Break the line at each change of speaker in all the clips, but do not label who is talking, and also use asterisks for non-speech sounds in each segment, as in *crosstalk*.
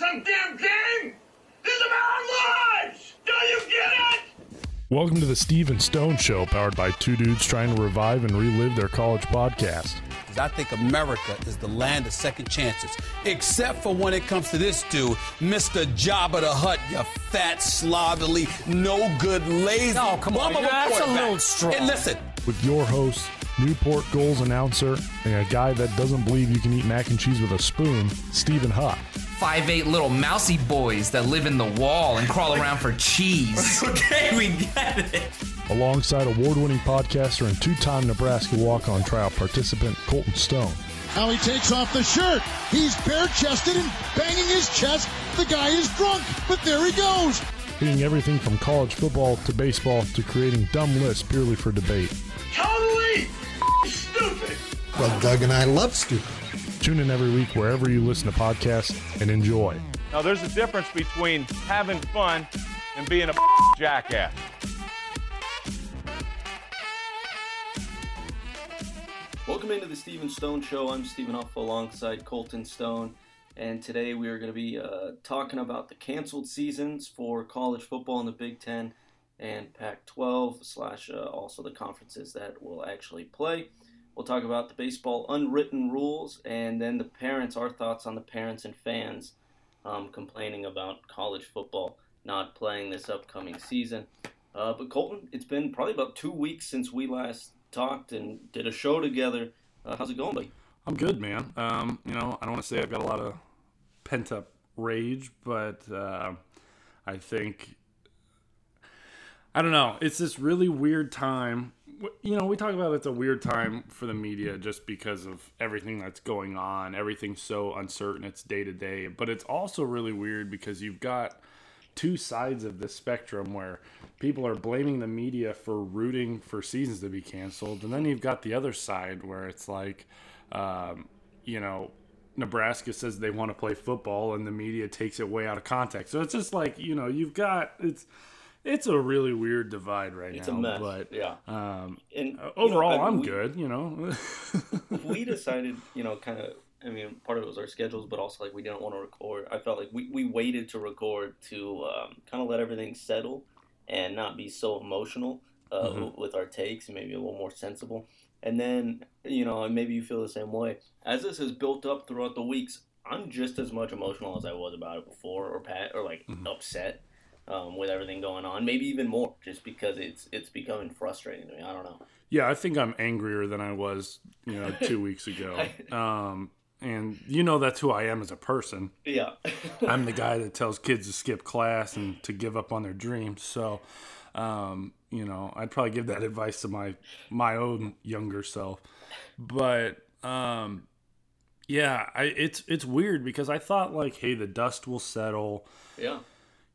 some damn game. This is about our lives. Do you get it?
Welcome to the Steve and Stone Show, powered by two dudes trying to revive and relive their college podcast.
I think America is the land of second chances, except for when it comes to this dude, Mr. Jabba the Hutt, you fat, slovenly, no good, lazy.
Oh, come on, that's a little strong.
And listen,
With your host, Newport Gulls announcer, and a guy that doesn't believe you can eat mac and cheese with a spoon, Stephen Hutt.
Five eight little mousy boys that live in the wall and crawl around for cheese. *laughs* okay, we get it.
Alongside award winning podcaster and two time Nebraska walk on trial participant, Colton Stone.
Now he takes off the shirt. He's bare chested and banging his chest. The guy is drunk, but there he goes.
Hitting everything from college football to baseball to creating dumb lists purely for debate.
Totally stupid.
Well, Doug and I love stupid.
Tune in every week wherever you listen to podcasts and enjoy.
Now, there's a difference between having fun and being a jackass.
Welcome into the Stephen Stone Show. I'm Stephen Huff alongside Colton Stone, and today we are going to be uh, talking about the canceled seasons for college football in the Big Ten and Pac-12 slash uh, also the conferences that will actually play. We'll talk about the baseball unwritten rules, and then the parents, our thoughts on the parents and fans um, complaining about college football not playing this upcoming season. Uh, but Colton, it's been probably about two weeks since we last talked and did a show together. Uh, how's it going, buddy?
I'm good, man. Um, you know, I don't want to say I've got a lot of pent up rage, but uh, I think I don't know. It's this really weird time. You know, we talk about it's a weird time for the media just because of everything that's going on. Everything's so uncertain. It's day to day, but it's also really weird because you've got two sides of the spectrum where people are blaming the media for rooting for seasons to be canceled, and then you've got the other side where it's like, um, you know, Nebraska says they want to play football, and the media takes it way out of context. So it's just like you know, you've got it's it's a really weird divide right
It's
now.
a mess.
But
yeah.
um,
And you know,
overall,
I mean,
I'm
we-
good. You know. *laughs*
we *laughs* decided, you know, kind of. I mean, part of it was our schedules, but also like we didn't want to record. I felt like we, we waited to record to um, kind of let everything settle and not be so emotional uh,
Mhm.
with our takes and maybe a little more sensible. And then, you know, and maybe you feel the same way. As this has built up throughout the weeks, I'm just as much emotional as I was about it before, or pat, or like
Mhm.
upset um, with everything going on. Maybe even more, just because it's it's becoming frustrating to me. I don't know.
Yeah, I think I'm angrier than I was, you know, two *laughs* weeks ago. Um, and you know that's who I am as a person.
Yeah. *laughs*
I'm the guy that tells kids to skip class and to give up on their dreams. So, um, you know, I'd probably give that advice to my my own younger self. But um, yeah, I, it's it's weird because I thought like, hey, the dust will settle
yeah.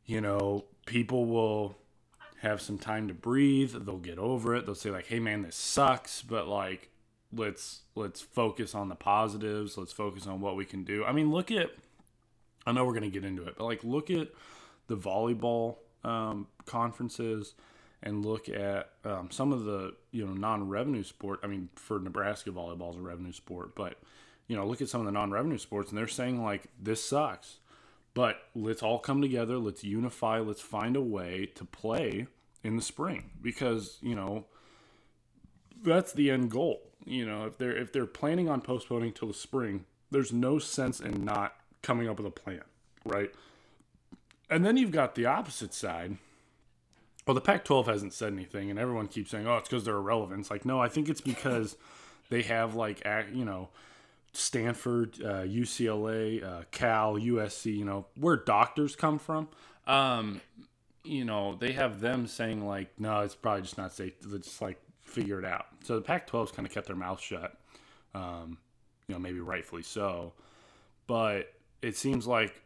You know, people will have some time to breathe. They'll get over it. They'll say like, "Hey, man, this sucks," but like, let's let's focus on the positives. Let's focus on what we can do. I mean, look at. I know we're gonna get into it, but like, look at the volleyball um, conferences and look at um, some of the you know non-revenue sport. I mean, for Nebraska, volleyball is a revenue sport, but you know, look at some of the non-revenue sports, and they're saying like, "This sucks." But let's all come together. Let's unify. Let's find a way to play in the spring because you know that's the end goal. You know, if they're if they're planning on postponing till the spring, there's no sense in not coming up with a plan, right? And then you've got the opposite side. Well, the Pac-12 hasn't said anything, and everyone keeps saying, "Oh, it's because they're irrelevant." It's like, no, I think it's because they have like, you know, Stanford, uh, UCLA, uh, Cal, USC, you know, where doctors come from. Um, you know, they have them saying like, no, it's probably just not safe. Let's just like figure it out. So the Pac-12's kind of kept their mouth shut. Um, you know, maybe rightfully so, but it seems like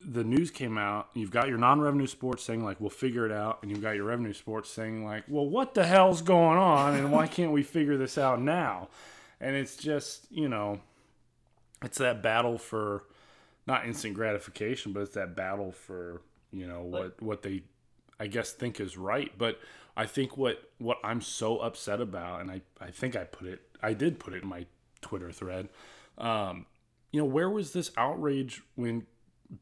the news came out. You've got your non-revenue sports saying like, we'll figure it out, and you've got your revenue sports saying like, well, what the hell's going on, and why can't we figure this out now? And it's just, you know, it's that battle for not instant gratification, but it's that battle for you know what what they I guess think is right. But I think what what I'm so upset about, and I I think I put it I did put it in my Twitter thread. Um, you know, where was this outrage when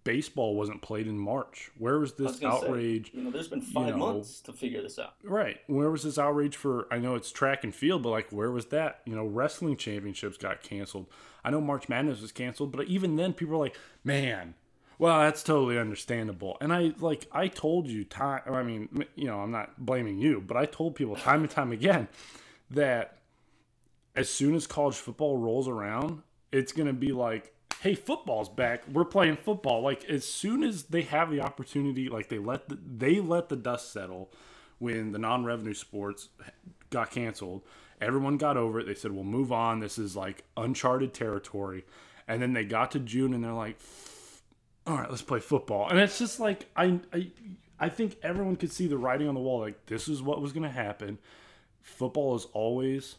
baseball wasn't played in March? Where was
I was
this
say,
outrage?
you know, there's been five
know,
months to figure this out.
Right. Where was this outrage for? I know it's track and field, but like, where was that? You know, wrestling championships got canceled. I know March Madness was canceled, but even then, people were like, "Man, well, that's totally understandable." And I like, I told you time. I mean, you know, I'm not blaming you, but I told people time and time again that as soon as college football rolls around, it's gonna be like, "Hey, football's back. We're playing football." Like as soon as they have the opportunity, like they let the, they let the dust settle when the non-revenue sports got canceled. Everyone got over it. They said, "We'll move on. This is like uncharted territory." And then they got to June and they're like, "All right, let's play football." And it's just like I I I think everyone could see the writing on the wall like this is what was going to happen. Football is always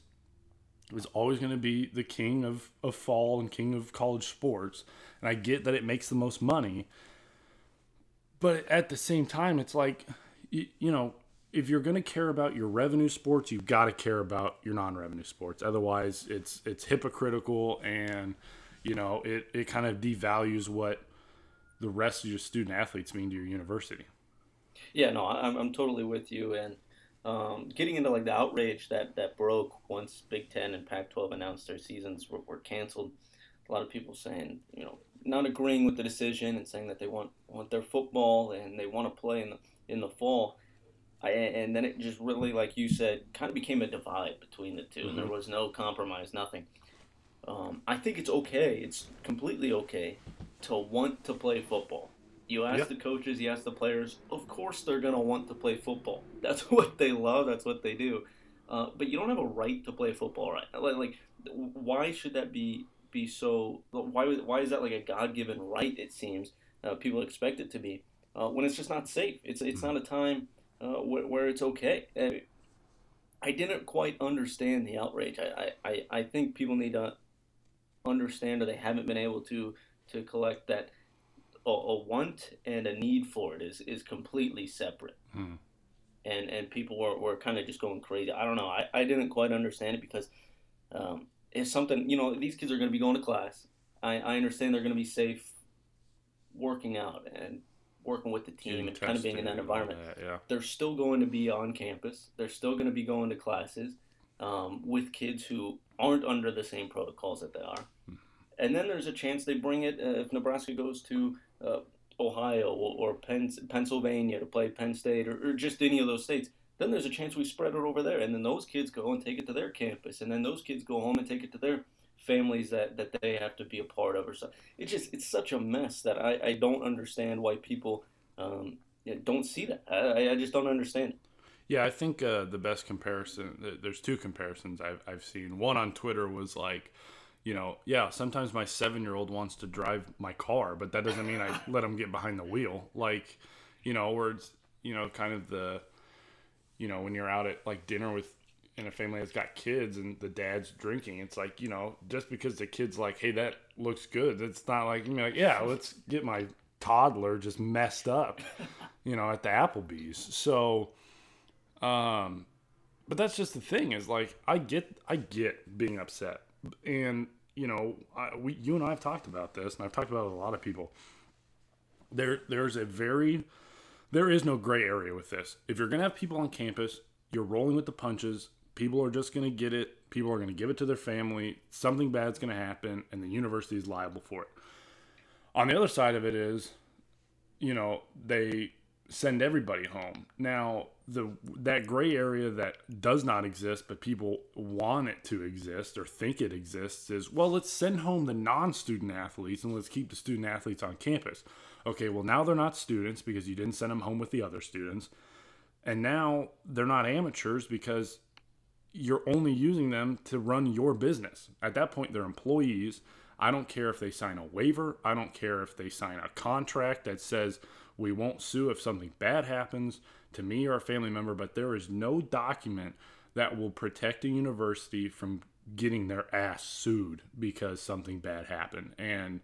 is always going to be the king of, of fall and king of college sports. And I get that it makes the most money. But at the same time, it's like, you, you know, if you're going to care about your revenue sports, you've got to care about your non-revenue sports. Otherwise, it's it's hypocritical and you know it, it kind of devalues what the rest of your student athletes mean to your university.
Yeah, no, I'm, I'm totally with you. And um, getting into like the outrage that, that broke once Big Ten and Pac-12 announced their seasons were, were canceled. A lot of people saying, you know, not agreeing with the decision and saying that they want want their football and they want to play in the in the fall. I, and then it just really, like you said, kind of became a divide between the 2 and there was no compromise, nothing. Um, I think it's okay. It's completely okay to want to play football. You ask
Yep.
the coaches, you ask the players. Of course, they're gonna want to play football. *laughs* That's what they love. That's what they do. Uh, but you don't have a right to play football, right? Like, like why should that be be so? Why why is that like a God given right? It seems uh, people expect it to be uh, when it's just not safe. It's it's not a time uh, where, where it's okay. Uh, I didn't quite understand the outrage. I, I, I, I think people need to understand or they haven't been able to to collect that a, a want and a need for it is, is completely separate.
Hmm.
And and people were, were kind of just going crazy. I don't know. I, I didn't quite understand it because um, it's something, you know, these kids are going to be going to class. I, I understand they're going to be safe working out and working with the team
Getting
and kind of being in that environment
that, yeah.
they're still going to be on campus. They're still going to be going to classes um, with kids who aren't under the same protocols that they are. And then there's a chance they bring it uh, if Nebraska goes to uh, Ohio or, Penn, Pennsylvania to play Penn State or, or just any of those states. Then there's a chance we spread it over there, and then those kids go and take it to their campus, and then those kids go home and take it to their families that, that they have to be a part of or so. It's just it's such a mess that I, I don't understand why people um, don't see that. I, I just don't understand.
Yeah, I think uh, the best comparison. There's two comparisons I've I've seen. One on Twitter was like, you know, yeah, sometimes my seven year old wants to drive my car, but that doesn't mean I *laughs* let him get behind the wheel. Like, you know, where it's you know kind of the, you know, when you're out at like dinner with in a family that's got kids and the dad's drinking, it's like you know just because the kid's like, hey, that looks good. It's not like you know, like yeah, let's get my toddler just messed up, *laughs* you know, at the Applebee's. So. Um, but that's just the thing is like I get I get being upset, and you know I, we you and I have talked about this, and I've talked about it with a lot of people. There there's a very there is no gray area with this. If you're gonna have people on campus, you're rolling with the punches. People are just gonna get it. People are gonna give it to their family. Something bad's gonna happen, and the university is liable for it. On the other side of it is, you know, they send everybody home. Now, the that gray area that does not exist but people want it to exist or think it exists is well, let's send home the non-student athletes and let's keep the student athletes on campus. Okay, well now they're not students because you didn't send them home with the other students. And now they're not amateurs because you're only using them to run your business. At that point, they're employees. I don't care if they sign a waiver. I don't care if they sign a contract that says we won't sue if something bad happens to me or a family member, but there is no document that will protect a university from getting their ass sued because something bad happened. And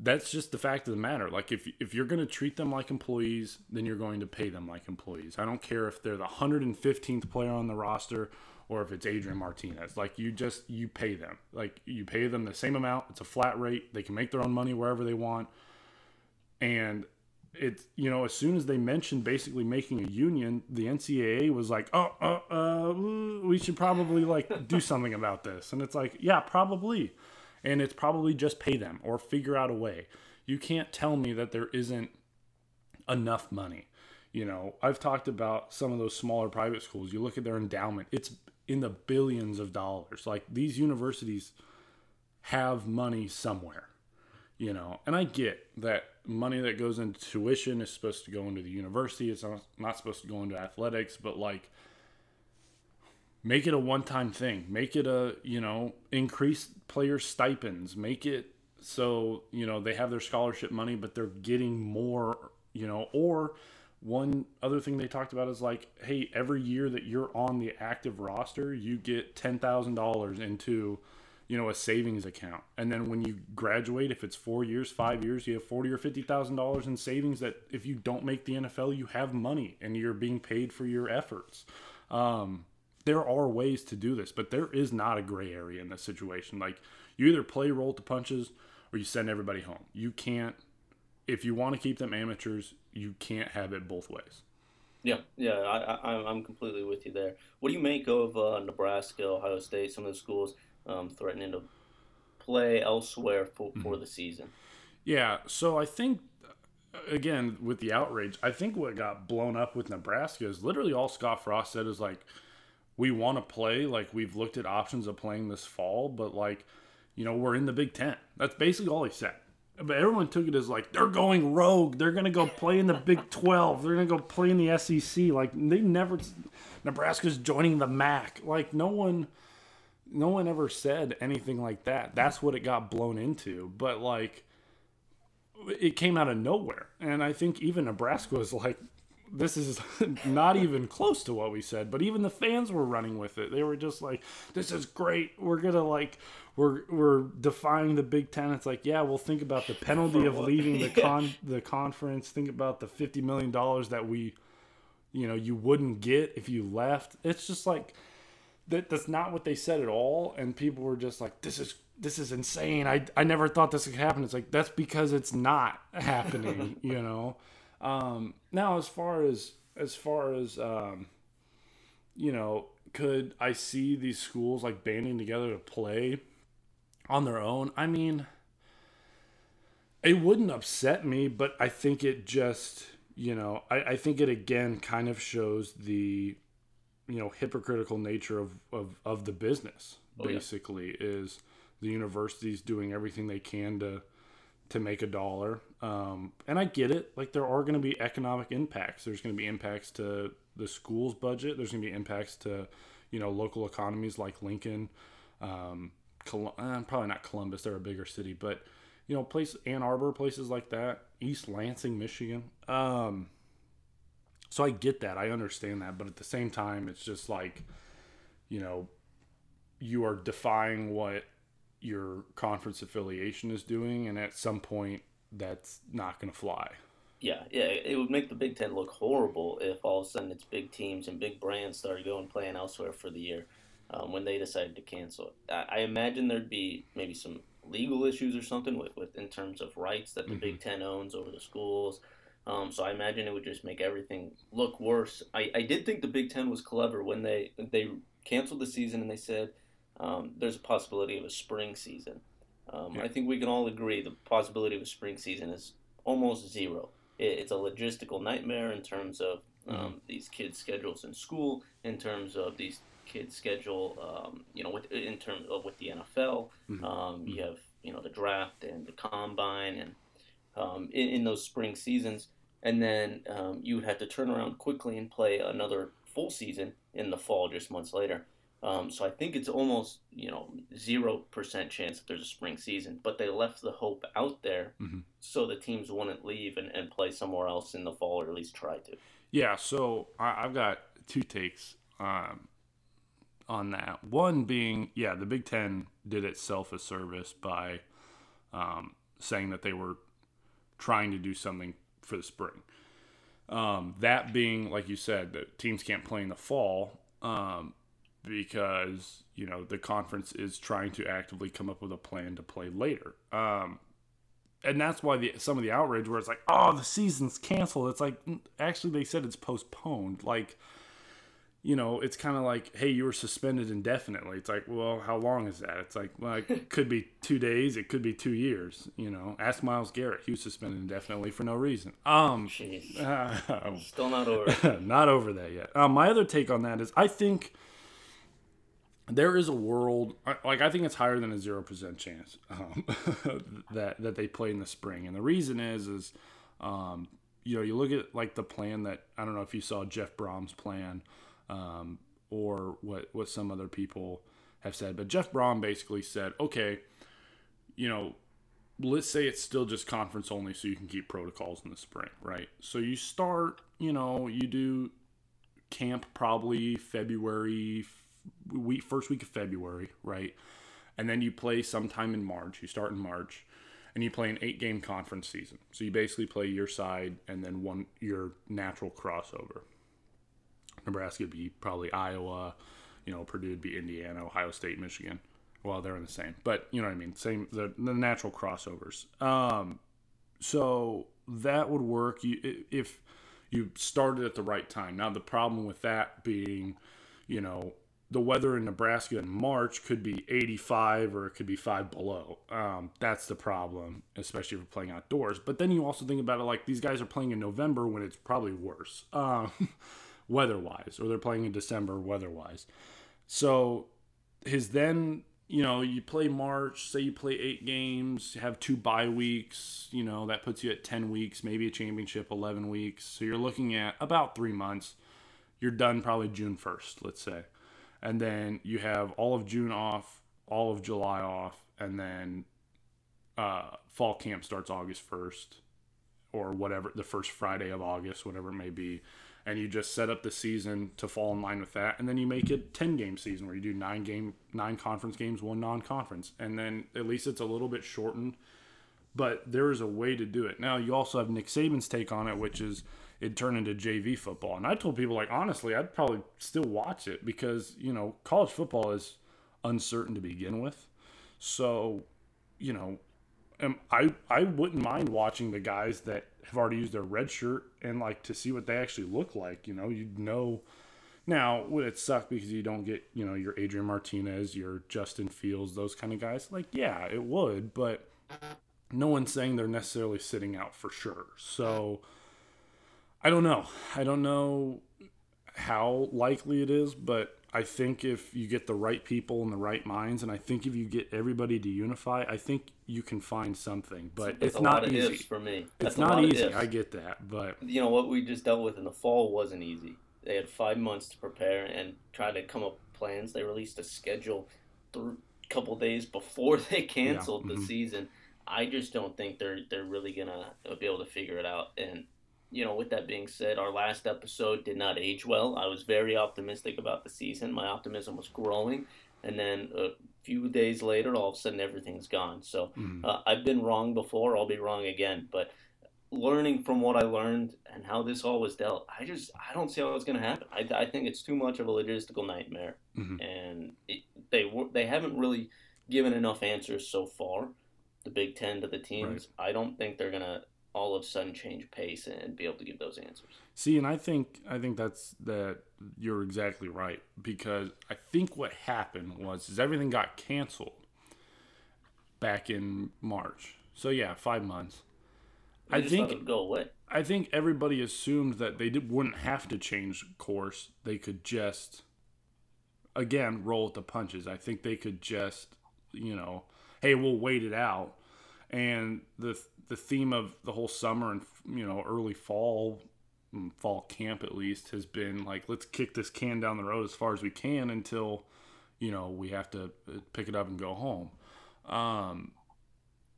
that's just the fact of the matter. Like if if you're going to treat them like employees, then you're going to pay them like employees. I don't care if they're the 115th player on the roster or if it's Adrian Martinez. Like you just you pay them. Like you pay them the same amount. It's a flat rate. They can make their own money wherever they want. And it's you know as soon as they mentioned basically making a union, the NCAA was like, oh, uh, uh, we should probably like do *laughs* something about this. And it's like, yeah, probably, and it's probably just pay them or figure out a way. You can't tell me that there isn't enough money. You know, I've talked about some of those smaller private schools. You look at their endowment; it's in the billions of dollars. Like these universities have money somewhere you know and i get that money that goes into tuition is supposed to go into the university. It's not, not supposed to go into athletics but like make it a one-time thing. Make it a you know increase player stipends. Make it so you know they have their scholarship money but they're getting more you know. Or one other thing they talked about is like hey every year that you're on the active roster you get $10000 into you know a savings account. And then when you graduate if it's four years five years you have 40 or 50 thousand dollars in savings that if you don't make the nfl you have money and you're being paid for your efforts. Um, there are ways to do this but there is not a gray area in this situation. Like you either play roll to punches or you send everybody home. You can't if you want to keep them amateurs you can't have it both ways.
Yeah, yeah, I, I, I'm completely with you there. What do you make of uh, Nebraska, Ohio State, some of the schools um, threatening to play elsewhere for, for the season?
Yeah, so I think again with the outrage, I think what got blown up with Nebraska is literally all Scott Frost said is like, we want to play, like we've looked at options of playing this fall, but like, you know, we're in the Big Ten. That's basically all he said. But everyone took it as like they're going rogue. They're gonna go play in the Big *laughs* Twelve. They're gonna go play in the SEC. Like they never. Nebraska's joining the MAC. Like no one no one ever said anything like that. That's what it got blown into. But like it came out of nowhere. And I think even Nebraska was like this is *laughs* not even close to what we said, but even the fans were running with it. They were just like, "This is great. We're gonna like, we're we're defying the Big Ten." It's like, yeah, well, think about the penalty of leaving the *laughs* con the conference. Think about the fifty million dollars that we, you know, you wouldn't get if you left. It's just like that that's not what they said at all. And people were just like this is this is insane. I i never thought this could happen. It's like that's because it's not *laughs* happening you know? Um now as far as as far as um you know could i see these schools like banding together to play on their own? I mean it wouldn't upset me but i think it just you know i, I think it again kind of shows the you know hypocritical nature of of, of the business oh, basically yeah. is the universities doing everything they can to to make a dollar. Um, and i get it. Like there are going to be economic impacts. There's going to be impacts to the school's budget. There's going to be impacts to you know local economies like lincoln um, Col- uh, probably not columbus they're a bigger city but you know place ann arbor places like that east lansing michigan um, so I get that. I understand that. But at the same time, it's just like, you know, you are defying what your conference affiliation is doing. And at some point, that's not going to fly.
Yeah, yeah, it would make the Big Ten look horrible if all of a sudden its big teams and big brands started going playing elsewhere for the year um, when they decided to cancel it. I, I, imagine there'd be maybe some legal issues or something with, with in terms of rights that the mm-hmm. Big Ten owns over the schools. Um, so I imagine it would just make everything look worse. I, I did think the Big Ten was clever when they they canceled the season and they said um, there's a possibility of a spring season. Um, yeah. I think we can all agree the possibility of a spring season is almost zero. It, it's a logistical nightmare in terms of um, mm-hmm. these kids' schedules in school, in terms of these kids' schedule, um, you know, with in terms of with the NFL. Mm-hmm. Um, you have you know the draft and the combine and um, in, in, those spring seasons, and then um, you would have to turn around quickly and play another full season in the fall just months later. Um, so I think it's almost you know zero percent chance that there's a spring season, but they left the hope out there mm-hmm. so the teams wouldn't leave and, and play somewhere else in the fall or at least try to.
Yeah, so I, have got two takes um, on that. One being, yeah, the Big Ten did itself a service by um, saying that they were trying to do something for the spring. Um, that being, like you said, that teams can't play in the fall um, because you know the conference is trying to actively come up with a plan to play later. Um, and that's why the some of the outrage where it's like, oh, the season's canceled. It's like actually they said it's postponed. Like, you know, it's kind of like, hey, you were suspended indefinitely. It's like, well, how long is that? It's like, well, it *laughs* could be two days, it could be two years. You know, ask Myles Garrett. He was suspended indefinitely for no reason. Um, uh, *laughs*
Still not *laughs* over.
not over that yet. Um, my other take on that is, I think there is a world like I think it's higher than a zero percent chance um, that that they play in the spring, and the reason is is um, you know you look at like the plan that I don't know if you saw Jeff Brohm's plan um, or what what some other people have said, but Jeff Brohm basically said, okay, you know. Let's say it's still just conference only, so you can keep protocols in the spring, right? So you start, you know, you do camp probably February week first week of February, right? And then you play sometime in March. You start in March, and you play an eight game conference season. So you basically play your side and then one your natural crossover. Nebraska would be probably Iowa, you know, Purdue would be Indiana, Ohio State, Michigan. Well, they're in the same, but you know what I mean. Same the, the natural crossovers. Um, so that would work. If you started at the right time. Now the problem with that being, you know, the weather in Nebraska in March could be 85 or it could be five below. Um, that's the problem, especially if you're playing outdoors. But then you also think about it like these guys are playing in November when it's probably worse um, *laughs* weather wise, or they're playing in December weather wise. So his then, you know, you play March, say you play eight games, have two bye weeks, you know, that puts you at 10 weeks, maybe a championship, 11 weeks. So you're looking at about three months. You're done probably June 1st, let's say and then you have all of June off, all of July off, and then uh, fall camp starts August first, or whatever the first Friday of August, whatever it may be, and you just set up the season to fall in line with that, and then you make it ten game season where you do nine game, nine conference games, one non conference, and then at least it's a little bit shortened. But there is a way to do it. Now you also have Nick Saban's take on it, which is it turned into JV football. And I told people like honestly, I'd probably still watch it because, you know, college football is uncertain to begin with. So, you know, I I wouldn't mind watching the guys that have already used their red shirt and like to see what they actually look like. You know, you'd know. Now, would it suck because you don't get you know your Adrian Martinez, your Justin Fields, those kind of guys? Like, yeah, it would, but no one's saying they're necessarily sitting out for sure. So. I don't know. I don't know how likely it is, but I think if you get the right people and the right minds, and I think if you get everybody to unify, I think you can find something. But it's
a lot
not
of
easy
for me.
It's
That's a
not easy. I get that, but
you know what we just dealt with in the fall wasn't easy. They had five months to prepare and try to come up with plans. They released a schedule a couple days before *laughs* they canceled the
mhm.
season. I just don't think they're they're really gonna be able to figure it out. And you know, with that being said, our last episode did not age well. I was very optimistic about the season. My optimism was growing, and then a few days later, all of a sudden, everything's gone. So
Mhm.
uh, I've been wrong before. I'll be wrong again. But learning from what I learned and how this all was dealt, I just I don't see how it's going to happen. I, I think it's too much of a logistical nightmare,
Mhm.
and it, they were- they haven't really given enough answers so far. The Big Ten to the teams. I don't think they're gonna all of a sudden change pace and be able to give those answers.
See, and I think I think that's that you're exactly right because I think what happened was is everything got canceled back in March. So yeah, five months. I
thought
think
it'd go away.
I think everybody assumed that they did, wouldn't have to change course. They could just again roll with the punches. I think they could just you know, hey, we'll wait it out. And the the theme of the whole summer and you know early fall mm, fall camp at least has been like let's kick this can down the road as far as we can until you know we have to uh, pick it up and go home. Um,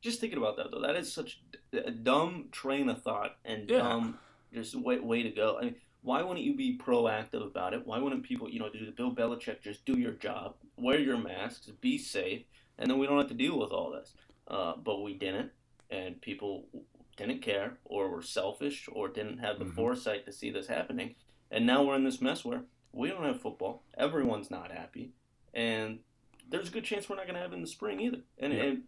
Just thinking about that though, that is such a dumb train of thought and
Yeah.
dumb just way way to go. I mean, why wouldn't you be proactive about it? Why wouldn't people, you know, do the Bill Belichick just do your job, wear your masks, be safe, and then we don't have to deal with all this. Uh, but we didn't, and people didn't care, or were selfish, or didn't have the
Mhm.
foresight to see this happening. And now we're in this mess where we don't have football. Everyone's not happy, and there's a good chance we're not going to have it in the spring either. And,
Yeah.
and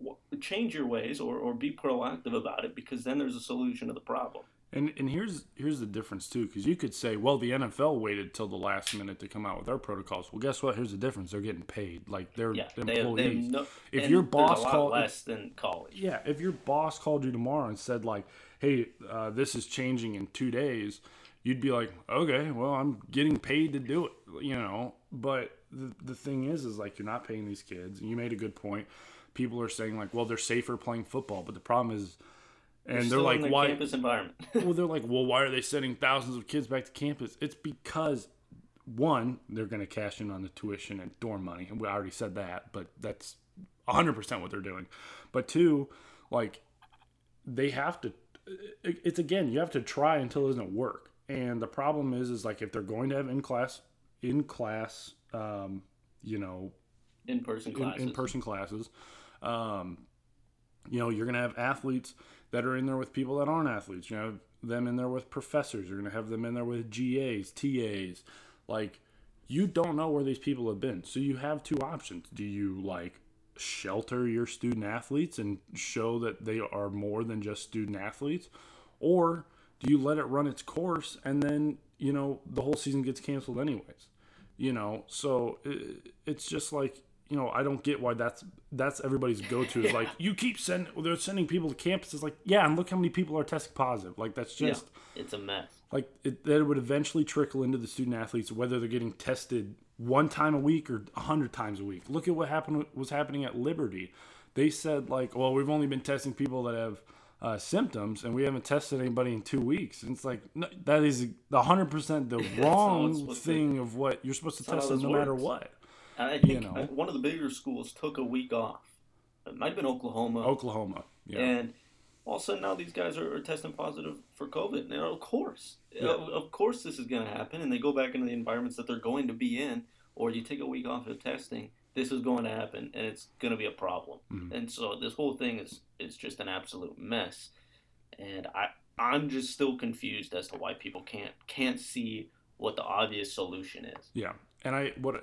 w- change your ways or, or be proactive about it because then there's a solution to the problem.
And and here's here's the difference too, because you could say, well, the NFL waited till the last minute to come out with their protocols. Well, guess what? Here's the difference: they're getting paid. Like they're
Yeah,
employees.
they have no,
if your boss
a lot
called,
less than college.
yeah, if your boss called you tomorrow and said like, hey, uh, this is changing in two days, you'd be like, okay, well, I'm getting paid to do it, you know. But the the thing is, is like you're not paying these kids. And you made a good point. People are saying like, well, they're safer playing football, but the problem is. And they're like, why?
campus environment. *laughs*
well, they're like, well, why are they sending thousands of kids back to campus? It's because one, they're going to cash in on the tuition and dorm money, and we already said that, but that's 100% what they're doing. But two, like, they have to. It's again, you have to try until it doesn't work, and the problem is, is like if they're going to have in class, in class, um, you know,
in person classes.
in person classes. Um, you know, you're going to have athletes that are in there with people that aren't athletes. You have them in there with professors. You're going to have them in there with GAs, TAs. Like, you don't know where these people have been. So you have two options. Do you, like, shelter your student athletes and show that they are more than just student athletes? Or do you let it run its course and then, you know, the whole season gets canceled anyways? You know, so it, it's just like you know, I don't get why that's that's everybody's go to. Is like you keep sending they're sending people to campus. It's like yeah, and look how many people are testing positive. Like that's just
yeah, it's a mess.
like it, that would eventually trickle into the student athletes whether they're getting tested one time a week or a hundred times a week. Look at what happened was happening at Liberty. They said like, well, we've only been testing people that have uh, symptoms, and we haven't tested anybody in two weeks. And it's like no, that is the hundred percent the *laughs* wrong thing of what you're supposed to test them no works. matter what.
I think you know. one of the bigger schools took a week off. It might have been Oklahoma.
Oklahoma, yeah.
And all of a sudden now these guys are, are testing positive for COVID. Now, of course, yeah. of, of course this is going to happen, and they go back into the environments that they're going to be in, or you take a week off of testing. This is going to happen, and it's going to be a problem. Mm-hmm. And so this whole thing is is just an absolute mess. And I I'm just still confused as to why people can't can't see what the obvious solution is.
Yeah, and I what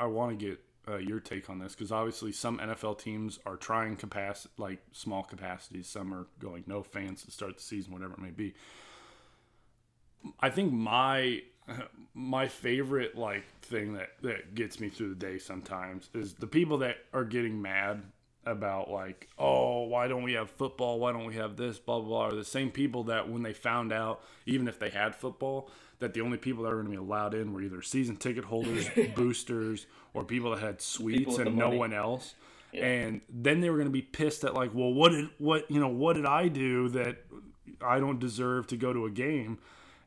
I want to get uh, your take on this because obviously some NFL teams are trying capacity, like small capacities. Some are going no fans to start the season, whatever it may be. I think my *laughs* my favorite like thing that that gets me through the day sometimes is the people that are getting mad about like oh why don't we have football why don't we have this blah blah blah are the same people that when they found out even if they had football that the only people that were going to be allowed in were either season ticket holders *laughs* boosters or people that had suites and no one else yeah. and then they were going to be pissed at like well what did what you know what did i do that i don't deserve to go to a game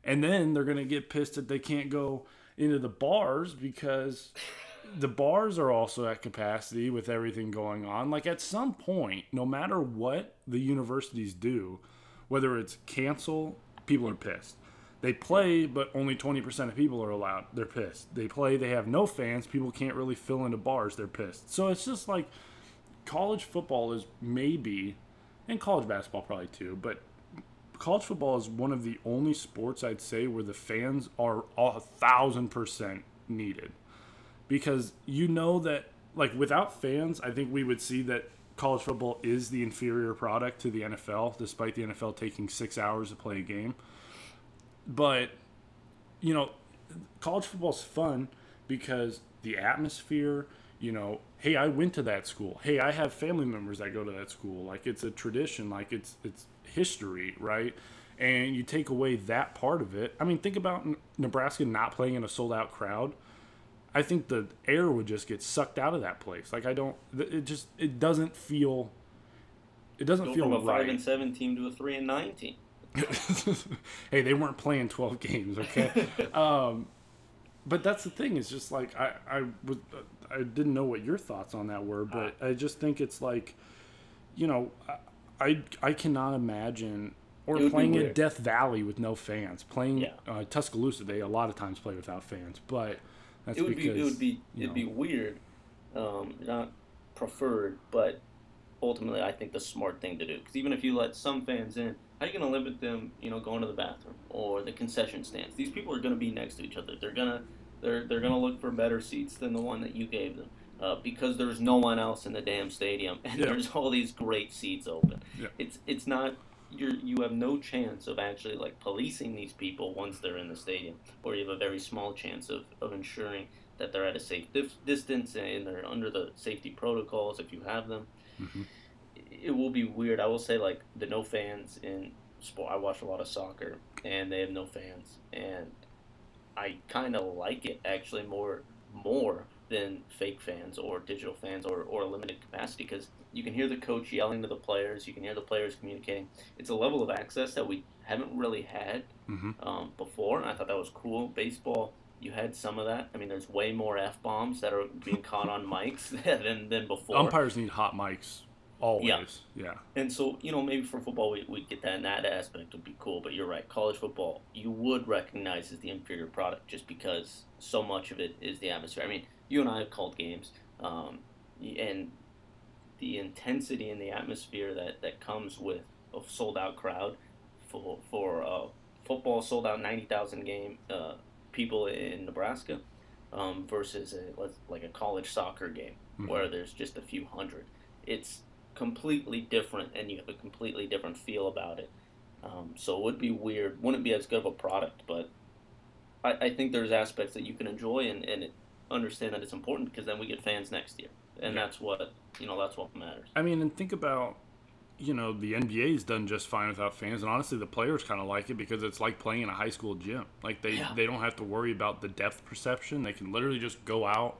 and then they're going to get pissed that they can't go into the bars because the bars are also at capacity with everything going on. Like at some point, no matter what the universities do, whether it's cancel, people are pissed. They play, but only 20% of people are allowed. They're pissed. They play, they have no fans. People can't really fill into bars. They're pissed. So it's just like college football is maybe, and college basketball probably too, but college football is one of the only sports I'd say where the fans are a thousand percent needed because you know that like without fans, I think we would see that college football is the inferior product to the NFL, despite the NFL taking six hours to play a game. But you know, college football's fun because the atmosphere. You know, hey, I went to that school. Hey, I have family members that go to that school. Like it's a tradition. Like it's it's history, right? And you take away that part of it. I mean, think about Nebraska not playing in a sold out crowd I think the air would just get sucked out of that place. Like I don't, it just it doesn't feel, it doesn't
Go
feel
from a
right.
five and seven team to a three and nine team. *laughs*
hey, they weren't playing twelve games, okay? *laughs* um, but that's the thing. Is just like I I was I didn't know what your thoughts on that were, but I just think it's like, you know, I I cannot imagine or playing in Death Valley with no fans. Playing
yeah.
uh, Tuscaloosa, they a lot of times play without fans, but that's
it would
because,
be it would be it'd
know.
be weird, um, not preferred, but ultimately I think the smart thing to do. Because even if you let some fans in, how are you going to limit them? You know, going to the bathroom or the concession stands. These people are going to be next to each other. They're gonna they're they're gonna look for better seats than the one that you gave them. uh, because there's no one else in the damn stadium and
Yeah.
there's all these great seats open.
Yeah.
It's it's not you're you have no chance of actually like policing these people once they're in the stadium, or you have a very small chance of, of ensuring that they're at a safe dif- distance and they're under the safety protocols if you have them. It will be weird. I will say like the no fans in sport. I watch a lot of soccer and they have no fans, and I kind of like it actually more more than fake fans or digital fans or, or a limited capacity because you can hear the coach yelling to the players, you can hear the players communicating. It's a level of access that we haven't really had um, before, and I thought that was cool. Baseball, you had some of that. I mean, there's way more f bombs that are being caught on mics *laughs* than than before.
Umpires need hot mics always. Yeah.
And so, you know, maybe for football, we, we get that, and that aspect would be cool. But you're right, college football, you would recognize as the inferior product just because so much of it is the atmosphere. I mean, you and I have called games, um, and the intensity and the atmosphere that, that comes with a sold out crowd for for uh, football sold out ninety thousand game uh, people in Nebraska um, versus a, like a college soccer game where there's just a few hundred. It's completely different, and you have a completely different feel about it. Um, so it would be weird. Wouldn't be as good of a product, but I, I think there's aspects that you can enjoy and, and understand that it's important because then we get fans next year, and that's what you know. That's what matters.
I mean, and think about, you know, the NBA's done just fine without fans, and honestly, the players kind of like it because it's like playing in a high school gym. Like they
Yeah.
they don't have to worry about the depth perception. They can literally just go out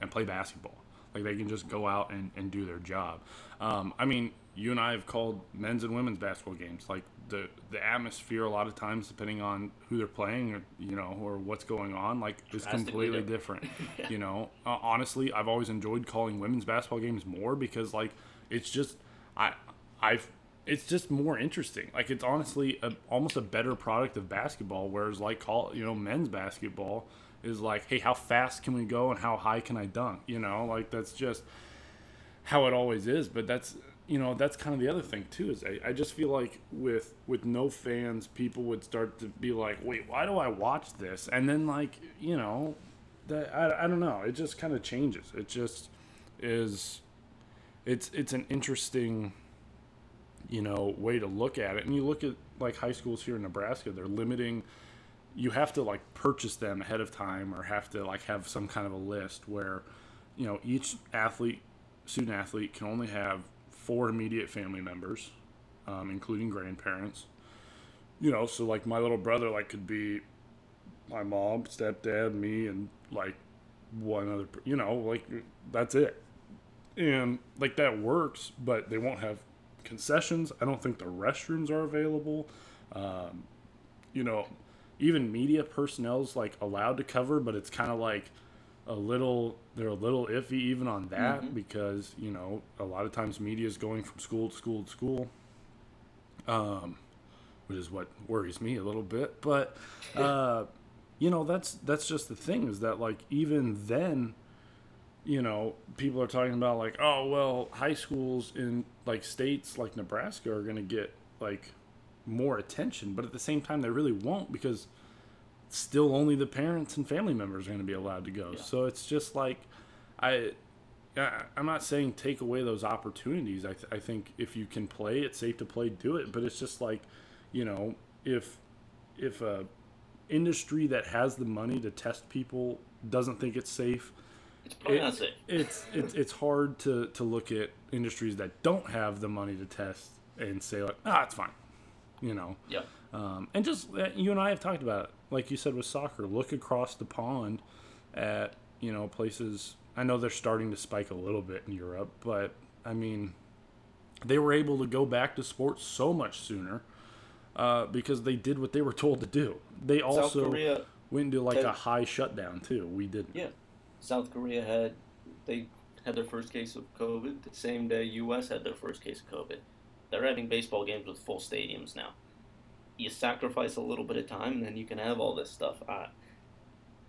and play basketball. Like they can just go out and, and do their job. Um, I mean, you and I have called men's and women's basketball games. Like the the atmosphere, a lot of times, depending on who they're playing, or you know, or what's going on, like is completely
different.
different. *laughs* You know, uh, honestly, I've always enjoyed calling women's basketball games more because like it's just I I've it's just more interesting. Like it's honestly a, almost a better product of basketball. Whereas like call you know men's basketball is like, hey, how fast can we go and how high can I dunk? You know, like that's just how it always is. But that's you know that's kind of the other thing too is I, I just feel like with with no fans, people would start to be like, wait, why do I watch this? And then like you know, that I, I don't know. It just kind of changes. It just is. It's it's an interesting you know way to look at it and you look at like high schools here in nebraska they're limiting you have to like purchase them ahead of time or have to like have some kind of a list where you know each athlete student athlete can only have four immediate family members um, including grandparents. You know so like my little brother like could be my mom stepdad me and like one other you know like that's it. And like that works but they won't have concessions. I don't think the restrooms are available. Um, you know even media personnel's like allowed to cover but it's kind of like a little they're a little iffy even on that because you know a lot of times media is going from school to school to school um, which is what worries me a little bit but *laughs* uh, you know that's that's just the thing is that like even then you know, people are talking about like, oh well, high schools in like states like Nebraska are going to get like more attention, but at the same time they really won't because still only the parents and family members are going to be allowed to go. So it's just like I I- I'm not saying take away those opportunities. I, th- I think if you can play, it's safe to play, do it. But it's just like, you know, if if a industry that has the money to test people doesn't think it's safe,
It's
it-
safe.
it's it's it's hard to to look at industries that don't have the money to test and say like, ah, it's fine, you know.
Yeah.
Um, and just uh, you and I have talked about it, like you said with soccer. Look across the pond at you know places. I know they're starting to spike a little bit in Europe, but I mean, they were able to go back to sports so much sooner uh, because they did what they were told to do. They also
Korea
went into like
had-
a high shutdown too. We didn't.
Yeah, South Korea had they had their first case of COVID the same day U.S. had their first case of COVID. They're having baseball games with full stadiums now. You sacrifice a little bit of time, and then you can have all this stuff. I,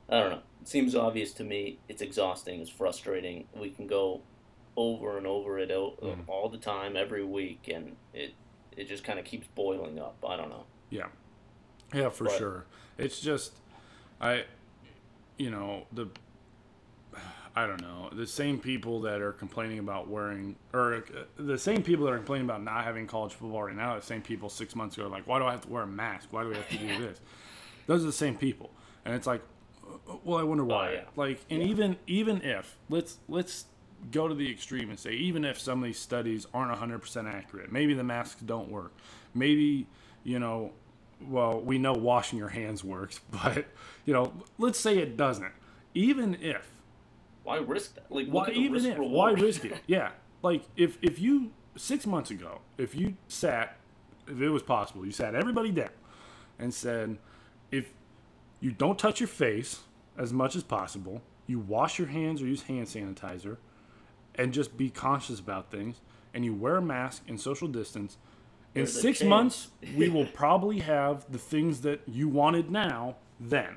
I don't know. It seems obvious to me. It's exhausting. It's frustrating. We can go over and over it all, mm-hmm. all the time, every week, and it it just kind of keeps boiling up. I don't know.
Yeah. Yeah, for
But-
sure. It's just I you know, the I don't know. The same people that are complaining about wearing, or uh, the same people that are complaining about not having college football right now, the same people six months ago like, why do I have to wear a mask? Why do we have to do *laughs* this? Those are the same people, and it's like, uh, well, I wonder why.
yeah.
Like, and even even if let's let's go to the extreme and say even if some of these studies aren't 100% accurate, maybe the masks don't work, maybe you know, well, we know washing your hands works, *laughs* but you know, let's say it doesn't. Even if
Why risk that? Like,
why even
risk
if
reward.
why risk it? Yeah, *laughs* like if if you six months ago, if you sat, if it was possible, you sat everybody down and said, if you don't touch your face as much as possible, you wash your hands or use hand sanitizer, and just be conscious about things, and you wear a mask and social distance. In
There's
six months, we will *laughs* probably have the things that you wanted now. Then,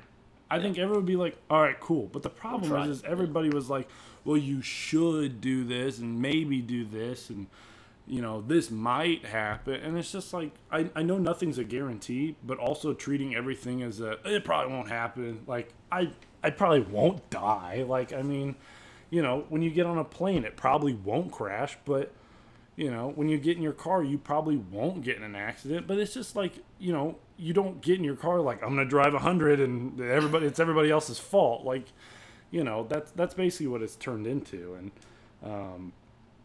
I think everyone would be like, "All right, cool." But the problem is, is everybody was like, "Well, you should do this and maybe do this and." you know, this might happen. And it's just like, I, I know nothing's a guarantee, but also treating everything as a, it probably won't happen. Like, I, I probably won't die. Like, I mean, you know, when you get on a plane, it probably won't crash, but, you know, when you get in your car, you probably won't get in an accident. But it's just like, you know, you don't get in your car like, I'm going to drive 100 and everybody, it's everybody else's fault. Like, you know, that's, that's basically what it's turned into. And, um,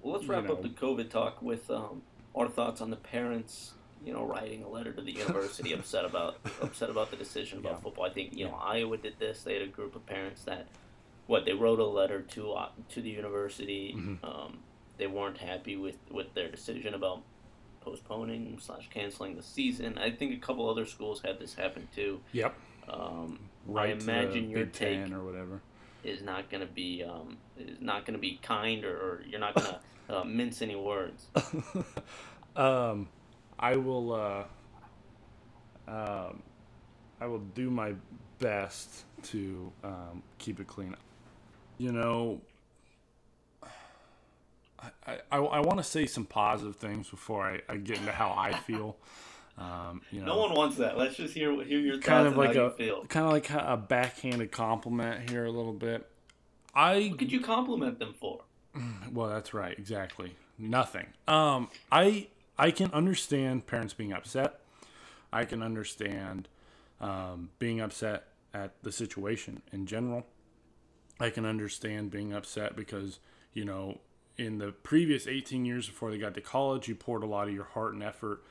Well, let's
you
wrap up the COVID talk with um, our thoughts on the parents. You know, writing a letter to the *laughs* university upset about upset about the decision about football. I think you know Iowa did this. They had a group of parents that what they wrote a letter to uh, to the university.
Mm-hmm.
Um, they weren't happy with with their decision about postponing slash canceling the season. I think a couple other schools had this happen too.
yep.
Um,
Right
I imagine your
Big
take
or whatever.
is not going to be um, is not going to be kind or, or you're not going to uh, mince any words. *laughs*
Um, I will. Uh, um, I will do my best to um, keep it clean. You know, I I, I want to say some positive things before I, I get into how I *laughs* feel. Um, you know,
No one wants that. Let's just hear hear your
kind of like
how
a kind of like a backhanded compliment here a little bit. I
What could you compliment them for? *sighs*
Well, that's right. Exactly. Nothing. Um, I I can understand parents being upset. I can understand um, being upset at the situation in general. I can understand being upset because you know in the previous 18 years before they got to college, you poured a lot of your heart and effort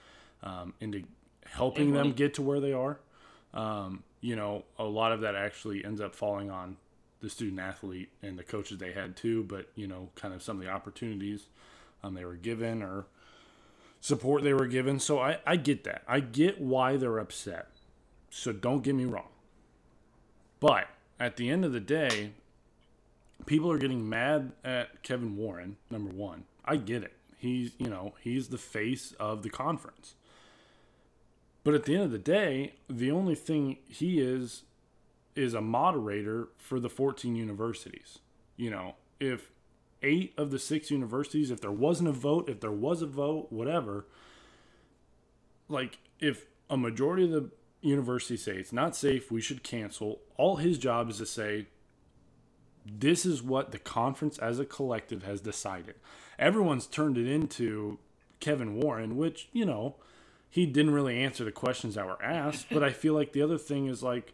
um, into helping
And
them
money.
get to where they are. Um, you know, a lot of that actually ends up falling on the student athlete and the coaches they had too, but you know, kind of some of the opportunities um, they were given or support they were given. So I, I get that. I get why they're upset. So don't get me wrong. But at the end of the day, people are getting mad at Kevin Warren, number one. I get it. He's, you know, he's the face of the conference. But at the end of the day, the only thing he is is a moderator for the 14 universities. You know, if eight of the six universities, if there wasn't a vote, if there was a vote, whatever, like if a majority of the universities say it's not safe, we should cancel, all his job is to say, this is what the conference as a collective has decided. Everyone's turned it into Kevin Warren, which, you know, he didn't really answer the questions that were asked. but I feel like the other thing is like,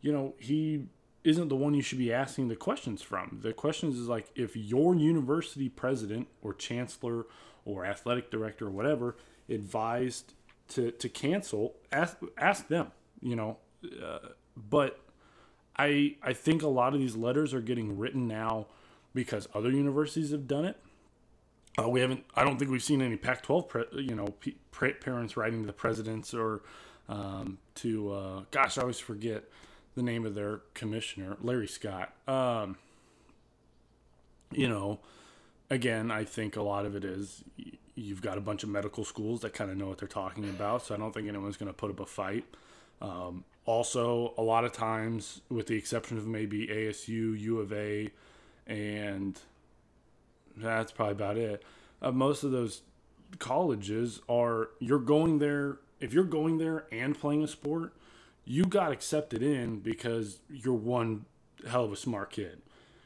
you know, he isn't the one you should be asking the questions from. The questions is like if your university president or chancellor or athletic director or whatever advised to, to cancel, ask ask them. You know, uh, but I I think a lot of these letters are getting written now because other universities have done it. Uh, we haven't. I don't think we've seen any Pac-12, pre, you know, p- parents writing to the presidents or um, to. Uh, gosh, I always forget the name of their commissioner, Larry Scott. Um, you know, again, I think a lot of it is you've got a bunch of medical schools that kind of know what they're talking about, so I don't think anyone's going to put up a fight. Um, also, a lot of times, with the exception of maybe ASU, U of A, and that's probably about it. Uh, most of those colleges are you're going there if you're going there and playing a sport, you got accepted in because you're one hell of a smart kid.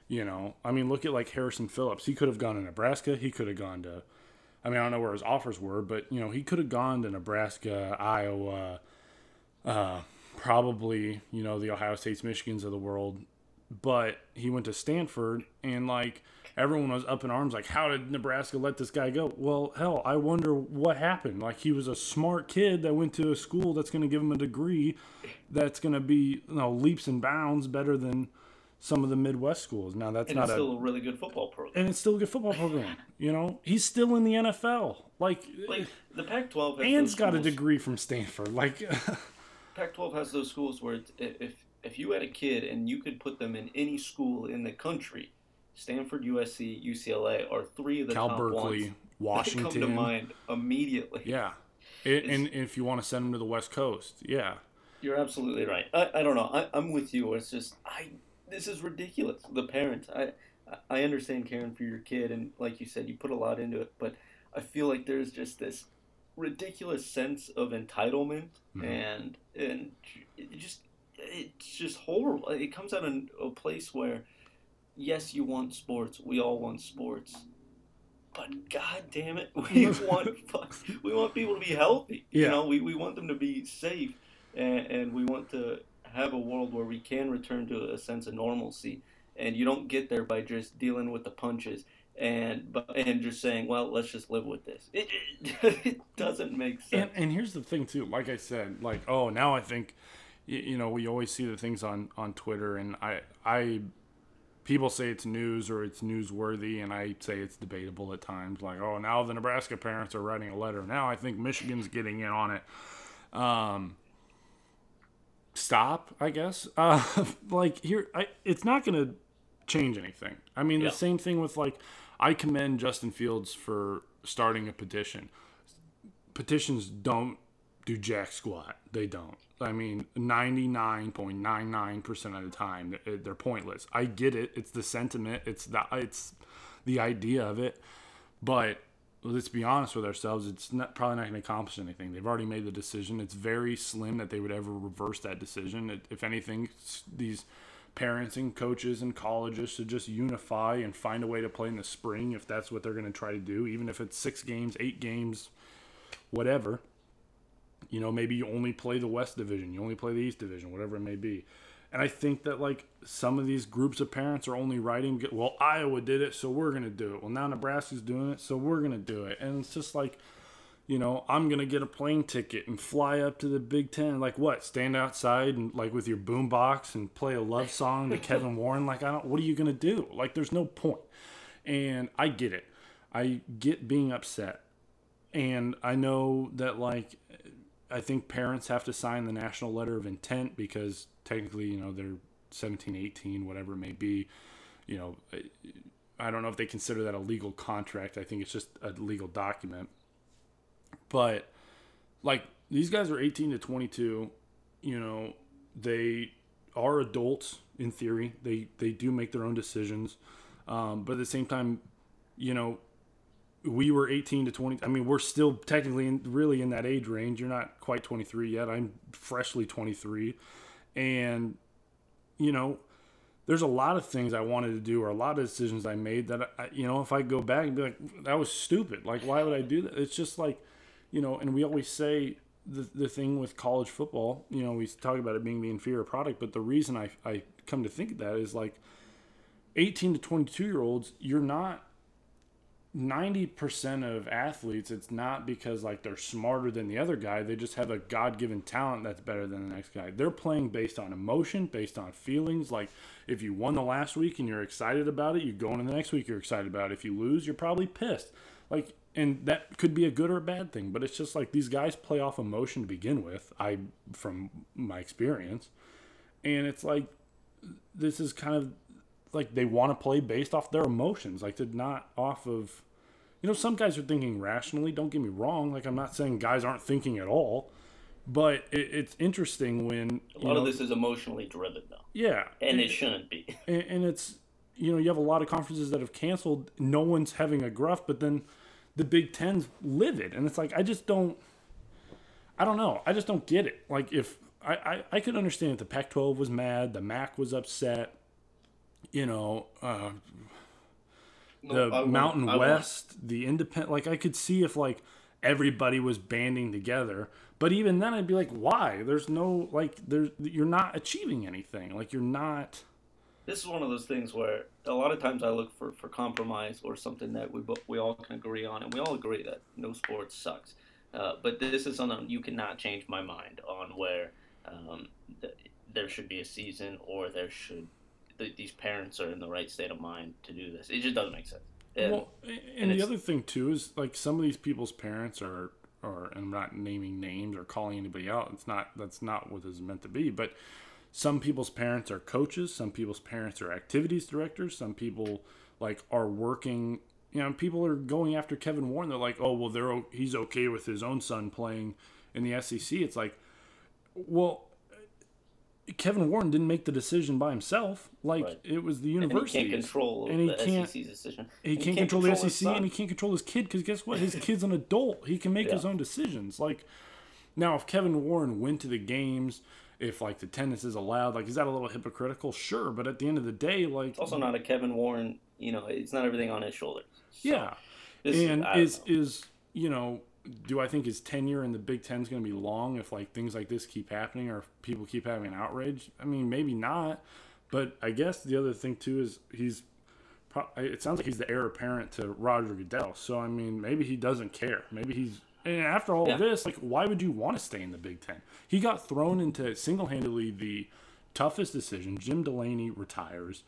You know, I mean, look at like Harrison Phillips. He could have gone to Nebraska. He could have gone to, I mean, I don't know where his offers were, but you know, he could have gone to Nebraska, Iowa, uh, probably you know the Ohio States, Michigans of the world. But he went to Stanford, and like everyone was up in arms, like, how did Nebraska let this guy go? Well, hell, I wonder what happened. Like, he was a smart kid that went to a school that's going to give him a degree that's going to be, you know, leaps and bounds better than some of the Midwest schools. Now, that's
And
not
it's
a.
still a really good football program.
and it's still a good football program. *laughs* You know, he's still in the NFL. Like,
Like the Pac-12 has
Ann's
those
got a degree from Stanford. Like, *laughs*
Pac-12 has those schools where it's, if if you had a kid and you could put them in any school in the country, Stanford, USC, UCLA are three of the
Cal
top
Berkeley,
ones that come to
Washington.
mind immediately.
yeah. It, and if you want to send them to the West Coast, yeah.
You're absolutely right. I, I don't know. I, I'm with you. It's just I this is ridiculous. The parents. I I understand caring for your kid and like you said, you put a lot into it, but I feel like there's just this ridiculous sense of entitlement mm-hmm. and and it just it's just horrible. It comes out of a place where yes, you want sports. We all want sports. But god damn it, *laughs* we *laughs* want we want people to be healthy. You
Yeah.
know, we, we want them to be safe and, and we want to have a world where we can return to a sense of normalcy. And you don't get there by just dealing with the punches and but and just saying, well, let's just live with this. It, it, *laughs* it doesn't make sense.
And, and here's the thing too. Like I said, like oh now I think, you, you know, we always see the things on on Twitter, and I I people say it's news or it's newsworthy, and I say it's debatable at times. Like oh now the Nebraska parents are writing a letter. Now I think Michigan's getting in on it. Um, stop, I guess. *laughs* Uh, like here, I, it's not going to change anything. I mean,
Yeah.
the same thing with like, I commend Justin Fields for starting a petition. Petitions don't do jack squat. They don't. I mean, 99.99% of the time, they're, eh, they're pointless. I get it. It's the sentiment. It's the, it's the idea of it. But let's be honest with ourselves. It's not, probably not going to accomplish anything. They've already made the decision. It's very slim that they would ever reverse that decision. If anything, these parents and coaches and colleges to just unify and find a way to play in the spring if that's what they're going to try to do, even if it's six games, eight games, whatever. You know, maybe you only play the West Division, you only play the East Division, whatever it may be. And I think that like some of these groups of parents are only writing, well, Iowa did it, so we're gonna do it. Well, now Nebraska's doing it, so we're gonna do it. And it's just like, you know, I'm gonna get a plane ticket and fly up to the Big Ten. Like what? Stand outside and like with your boombox and play a love song to Kevin *laughs* Warren. Like I don't. What are you gonna do? Like there's no point. And I get it. I get being upset, and I know that like I think parents have to sign the national letter of intent because technically, you know, they're 17, 18, whatever it may be. You know, I don't know if they consider that a legal contract. I think it's just a legal document. But like these guys are 18 to 22, you know, they are adults in theory. They they do make their own decisions. Um, but at the same time, you know, we were 18 to 20 i mean we're still technically in, really in that age range. You're not quite 23 yet. I'm freshly 23 and you know there's a lot of things i wanted to do or a lot of decisions i made that I, you know if i go back and be like that was stupid. Like why would i do that? It's just like you know and we always say the, the thing with college football you know we talk about it being the inferior product but the reason i, I come to think of that is like 18 to 22 year olds you're not 90% of athletes. It's not because like they're smarter than the other guy. They just have a god-given talent that's better than the next guy. They're playing based on emotion based on feelings. Like if you won the last week and you're excited about it you go into the next week you're excited about it. If you lose you're probably pissed. Like and that could be a good or a bad thing but it's just like these guys play off emotion to begin with i from my experience. And it's like this is kind of like they want to play based off their emotions like they're not off of you know some guys are thinking rationally don't get me wrong like i'm not saying guys aren't thinking at all but it, it's interesting when
A lot
know,
of this is emotionally driven, though,
yeah.
And it shouldn't be.
and, and it's you know you have a lot of conferences that have canceled no one's having a gruff but then the big ten's livid and it's like i just don't i don't know i just don't get it like if i i, I could understand if the pac 12 was mad the mac was upset you know, uh, the Mountain
I want-
West, the independent. Like I could see if like everybody was banding together, but even then, I'd be like, why? There's no like, there's you're not achieving anything. Like you're not.
this is one of those things where a lot of times I look for, for compromise or something that we we all can agree on, and we all agree that no sports sucks. Uh, but this is something you cannot change my mind on where um, th- there should be a season or there should th- these parents are in the right state of mind to do this. It just doesn't make sense. And,
well, and,
and
the other thing too is like some of these people's parents are, are, and I'm not naming names or calling anybody out. It's not that's not what this is meant to be. But some people's parents are coaches. Some people's parents are activities directors. Some people like are working. You know, people are going after Kevin Warren. They're like, oh well, they're o- he's okay with his own son playing in the SEC. It's like, well. Kevin Warren didn't make the decision by himself. Like
Right.
it was the
and he
university.
can't control
and he
the
can't-
SEC's decision.
he
And
can't, control, the SEC and he can't control his kid because guess what? His kid's an adult. He can make his own decisions. Like now, if Kevin Warren went to the games, if like the attendance is allowed, like is that a little hypocritical? Sure, but at the end of the day, like
It's also not a Kevin Warren. You know, it's not everything on his shoulders. So
yeah,
this
and is
know.
is you know. Do I think his tenure in the Big Ten is going to be long if like things like this keep happening or if people keep having an outrage? I mean, maybe not, but I guess the other thing too is he's it sounds like he's the heir apparent to Roger Goodell. So I mean, maybe he doesn't care. Maybe he's and after all
Yeah.
this, like, why would you want to stay in the Big Ten? He got thrown into single-handedly the toughest decision. Jim Delaney retires,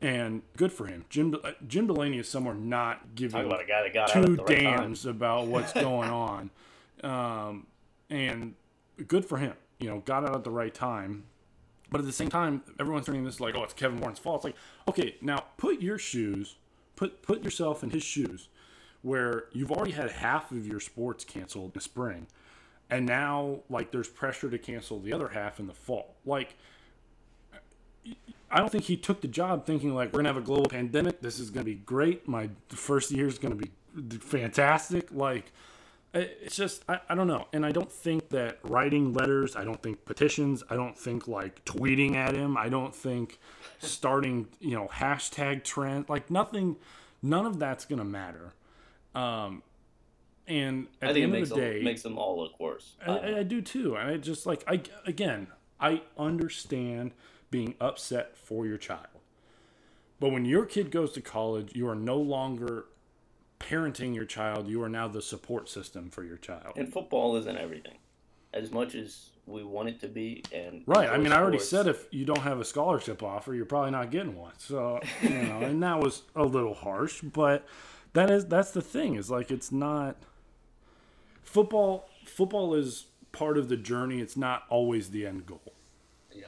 and good for him. Jim uh, Jim Delaney is somewhere not giving
Talk about a guy that got
two
right time.
about what's *laughs* going on, um, and good for him. You know, got out at the right time. But at the same time, everyone's turning this like, oh, it's Kevin Warren's fault. It's like, okay, now put your shoes, put put yourself in his shoes, where you've already had half of your sports canceled in the spring, and now like there's pressure to cancel the other half in the fall. Like, I don't think he took the job thinking like we're gonna have a global pandemic. This is gonna be great. My first year is gonna be fantastic. Like, it's just I, I don't know, and I don't think that writing letters. I don't think petitions. I don't think like tweeting at him. I don't think starting you know hashtag trend. Like nothing. None of that's gonna matter. Um, and at
I
the
think it
end
makes
of the day,
makes them all look worse.
I, I, I do too, and I just like I again I understand being upset for your child, but when your kid goes to college, you are no longer parenting your child. You are now the support system for your child.
and football isn't everything, as much as we want it to be. And
Right. I mean, I already said if you don't have a scholarship offer, you're probably not getting one. So, you know, and that was a little harsh, but that is that's the thing is like it's not football football is part of the journey. It's not always the end goal.
Yeah.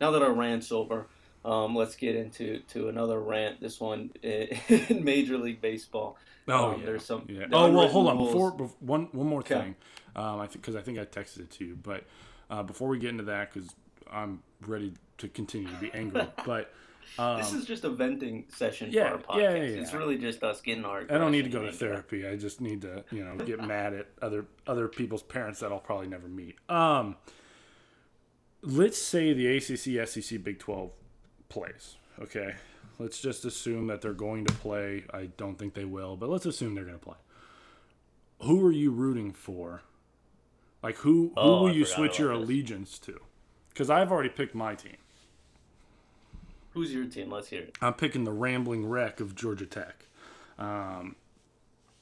Now that our rant's over, um, let's get into to another rant. This one *laughs* in Major League Baseball.
Oh,
Um,
yeah.
there's some.
Yeah. Oh well, hold on.
rules-
Before, one one more
Okay.
thing, um, I think because I think I texted it to you, but uh, before we get into that, because I'm ready to continue to be angry, *laughs* but um,
This is just a venting session
yeah,
for our podcast.
yeah, yeah,
It's really just us getting our.
I don't need to go to therapy. I just need to, you know, get *laughs* mad at other other people's parents that I'll probably never meet. Um, let's say the ACC, SEC, Big Twelve plays. Okay, let's just assume that they're going to play. I don't think they will, but let's assume they're going to play. Who are you rooting for? Like who who
Oh,
will
I
you switch your allegiance to? Because I've already picked my team.
Who's your team? Let's hear it.
I'm picking the rambling wreck of Georgia Tech. Um,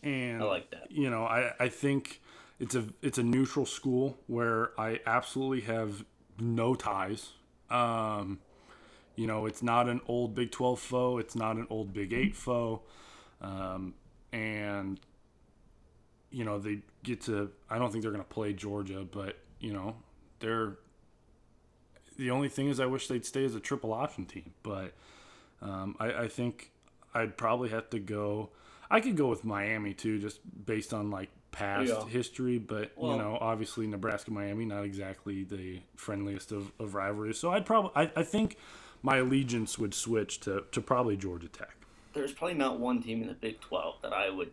and
I like that.
You know, I, I think it's a it's a neutral school where I absolutely have no ties. Um, you know, it's not an old Big 12 foe. It's not an old Big 8 foe. Um, and, you know, they get to, I don't think they're going to play Georgia, but, you know, they're, the only thing is I wish they'd stay as a triple option team. But um, I, I think I'd probably have to go, I could go with Miami too, just based on like past
Yeah.
history. But,
Well-
you know, obviously Nebraska, Miami, not exactly the friendliest of, of rivalries. So I'd probably, I, I think my allegiance would switch to, to probably Georgia Tech.
There's probably not one team in the Big 12 that I would.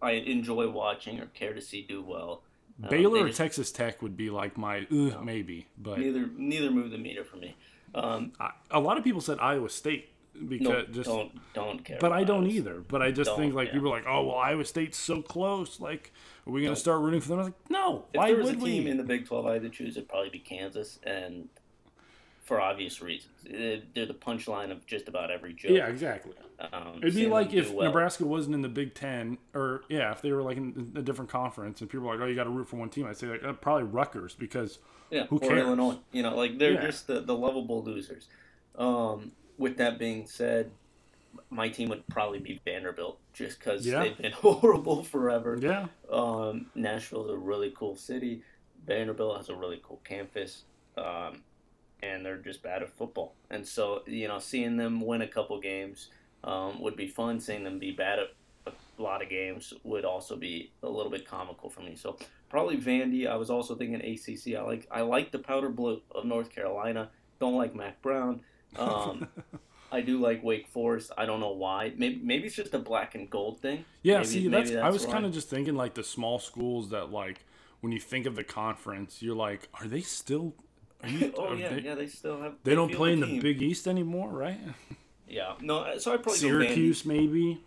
I enjoy watching or care to see do well.
Baylor or
just-
Texas Tech would be like my uh, maybe, but
Neither neither move the meter for me. Um,
I, a lot of people said Iowa State because
no,
just
don't don't care.
but I don't
Iowa
either. But I just think like
yeah.
people are like, oh well, Iowa State's so close. Like, are we gonna
Don't.
start rooting for them? I was like, no.
If
why
there was a
would
team
we?
in the Big 12 I had to choose, it'd probably be Kansas, and for obvious reasons. They're the punchline of just about every joke.
yeah, exactly.
Um,
It'd be like if
well.
Nebraska wasn't in the Big Ten, or yeah, if they were like in a different conference, and people were like, "Oh, you got to root for one team," I'd say like uh, probably Rutgers because
yeah,
who
or
cares?
Illinois. You know, like they're
Yeah.
just the, the lovable losers. Um, with that being said, my team would probably be Vanderbilt just because
Yeah.
they've been *laughs* horrible forever.
yeah,
Um, Nashville's a really cool city. Vanderbilt has a really cool campus. Um, and they're just bad at football. And so, you know, seeing them win a couple games um, would be fun. Seeing them be bad at a lot of games would also be a little bit comical for me. So probably Vandy. I was also thinking ACC. I like I like the powder blue of North Carolina. Don't like Mack Brown. Um, *laughs* I do like Wake Forest. I don't know why. Maybe maybe it's just a black and gold thing.
yeah.
Maybe-
see,
maybe
that's, I was kind of just thinking like the small schools that like when you think of the conference, you're like, are they still? You, *laughs*
oh yeah,
they,
yeah. They still have.
They don't play
a
in the. Big East anymore, right?
Yeah, no. So I probably go
Syracuse, maybe.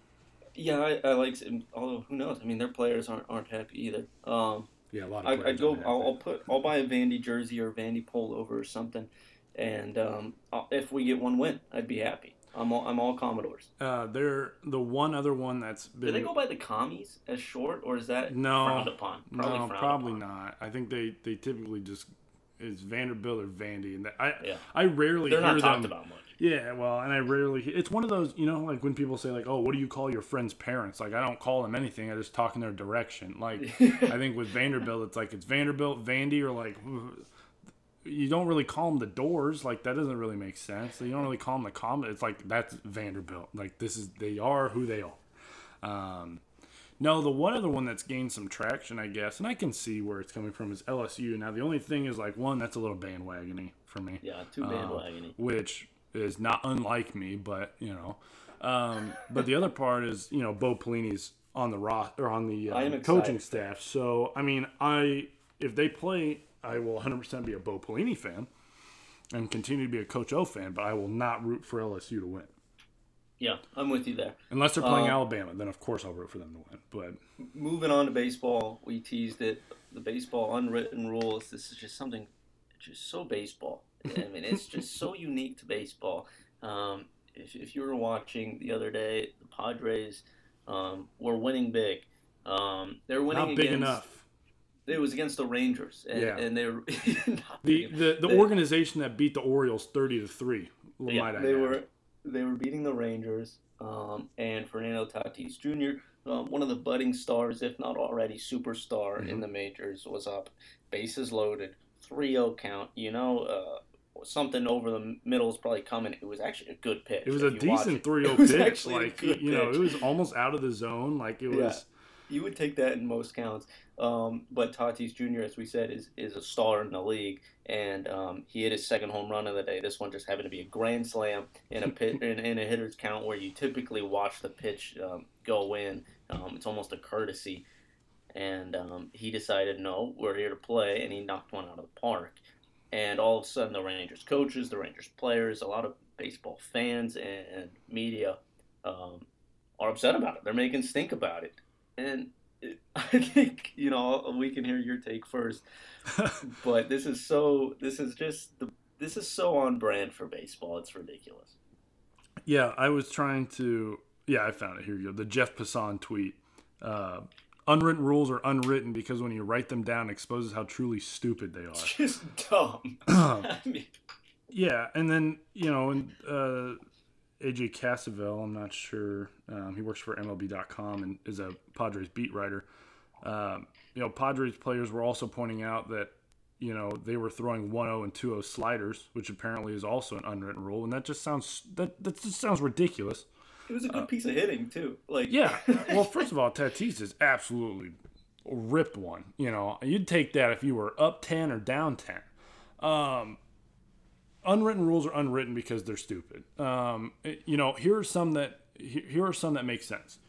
Yeah, I, I like. Although who knows? I mean, their players aren't aren't happy either. Um,
Yeah, a lot of.
I, I'd go. I'll. I'll put. I'll buy a Vandy jersey or Vandy pullover or something, and um, I'll, if we get one win, I'd be happy. I'm all, I'm all Commodores.
Uh, they're the one other one that's been.
Do they go by the commies as short, or is that
No,
frowned upon? Probably
no,
frowned
probably
upon.
not. I think they, they typically just is Vanderbilt or Vandy, and that, I
Yeah.
I rarely
They're
hear
not talked
them.
about much.
Yeah, well, and I rarely. It's one of those, you know, like when people say like, "Oh, what do you call your friend's parents?" Like, I don't call them anything. I just talk in their direction. Like, *laughs* I think with Vanderbilt, it's like it's Vanderbilt, Vandy, or like you don't really call them the Dores. Like that doesn't really make sense. You don't really call them the comment. It's like that's Vanderbilt. Like this is they are who they are. Um, no, the one other one that's gained some traction, I guess, and I can see where it's coming from is LSU. Now the only thing is like one that's a little bandwagony for me
Yeah, too
um,
bandwagony.
which is not unlike me, but you know. Um, but the other part is, you know, Bo Pelini's on the ro- or on the uh, coaching staff. So I mean, I if they play, I will 100% be a Bo Pelini fan and continue to be a Coach O fan. But I will not root for LSU to win
yeah, I'm with you there.
unless they're playing
Uh,
Alabama. Then of course I'll root for them to win. But
moving on to baseball, we teased it. The baseball unwritten rules. This is just something, just so baseball. I mean, it's just so *laughs* unique to baseball. Um, if, if you were watching the other day, the Padres um, were winning big. Um, they were winning
not big
against,
enough.
It was against the Rangers, and,
Yeah.
and they were *laughs*
The the, the
They-
organization that beat the Orioles 30 to three.
yeah, they
add.
were they were beating the Rangers, um, and Fernando Tatis Jr., um, one of the budding stars, if not already superstar
Mm-hmm.
in the majors, was up, bases loaded, 3-0 count. You know, uh, something over the middle is probably coming. It was actually a good pitch.
It was a decent
it.
3 0 *laughs*
It
pitch.
a
Like, you know, it was almost out of the zone. Like, it
Yeah. You would take that in most counts. Um, but Tatis Jr., as we said, is, is a star in the league, and um, he hit his second home run of the day. This one just happened to be a grand slam in a pit, in, in a hitter's count where you typically watch the pitch um, go in. Um, it's almost a courtesy, and um, he decided, no, we're here to play, and he knocked one out of the park. And all of a sudden, the Rangers coaches, the Rangers players, a lot of baseball fans and, and media um, are upset about it. They're making stink about it. And it, *laughs* I think, you know, we can hear your take first. *laughs* but this is so, this is just, the, this is so on brand for baseball. It's ridiculous.
Yeah, I was trying to. Yeah, I found it. Here you go. The Jeff Passan tweet. Uh, unwritten rules are unwritten because when you write them down, it exposes how truly stupid they are. *laughs*
Just dumb. *clears throat* I mean,
Yeah, and then you know, and uh, AJ Cassavell, I'm not sure. Um, he works for MLB.com and is a Padres beat writer. Um, you know, Padres players were also pointing out that you know they were throwing 1-0 and 2-0 sliders, which apparently is also an unwritten rule, and that just sounds that that just sounds ridiculous.
it was a good piece of hitting, too. Like,
Yeah. *laughs* Well, first of all, Tatis is absolutely ripped one. You know, you'd take that if you were up 10 or down 10. Um, unwritten rules are unwritten because they're stupid. Um, it- you know, here are some that here are some that make sense.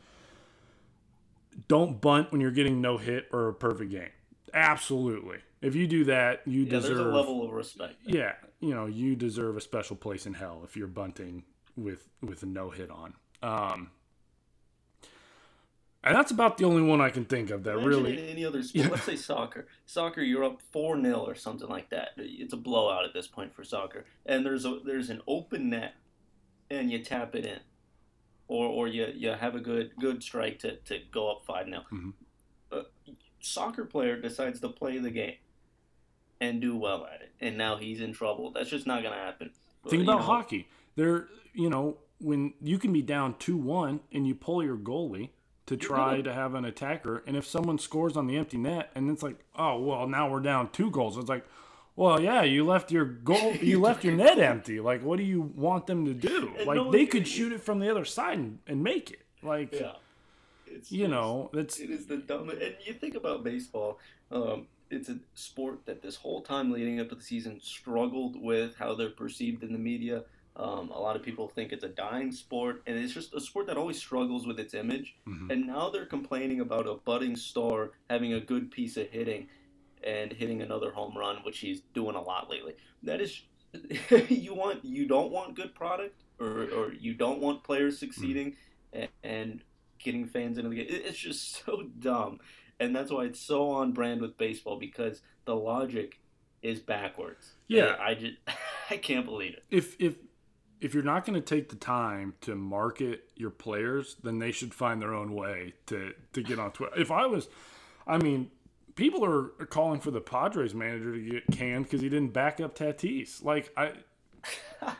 Don't bunt when you're getting no hit or a perfect game. Absolutely. If you do that, you
Yeah,
deserve.
there's a level of respect.
Yeah, you know, you deserve a special place in hell if you're bunting with with a no hit on. Um, and that's about the only one I can think of that
Imagine
really.
any other sport. Let's say soccer. Soccer, you're up four 0 or something like that. It's a blowout at this point for soccer, and there's a there's an open net, and you tap it in, or or you you have a good good strike to, to go up five 0
Mhm.
A soccer player decides to play the game, and do well at it, and now he's in trouble. That's just not gonna happen.
Think
You
about
know,
hockey. There, you know, when you can be down two one and you pull your goalie to try to have an attacker, and if someone scores on the empty net, and it's like, oh well, now we're down two goals. It's like, well, yeah, you left your goal, you left your net empty. Like, what do you want them to do?
And
Like,
no,
they could shoot it from the other side and, and make it. Like,
Yeah. It's
you
just-
know, that's
It is the dumbest. And you think about baseball, um, it's a sport that this whole time leading up to the season struggled with how they're perceived in the media. Um, a lot of people think it's a dying sport, and it's just a sport that always struggles with its image.
Mhm.
And now they're complaining about a budding star having a good piece of hitting and hitting another home run, which he's doing a lot lately. That is, *laughs* you want you don't want good product, or, or you don't want players hmm. succeeding and, and getting fans into the game. It's just *laughs* so dumb, and that's why it's so on brand with baseball because the logic is backwards.
Yeah.
And I just *laughs* I can't believe it.
if if if you're not going to take the time to market your players, then they should find their own way to to get on Twitter. If I was, I mean, people are calling for the Padres manager to get canned because he didn't back up Tatis. Like I, *laughs*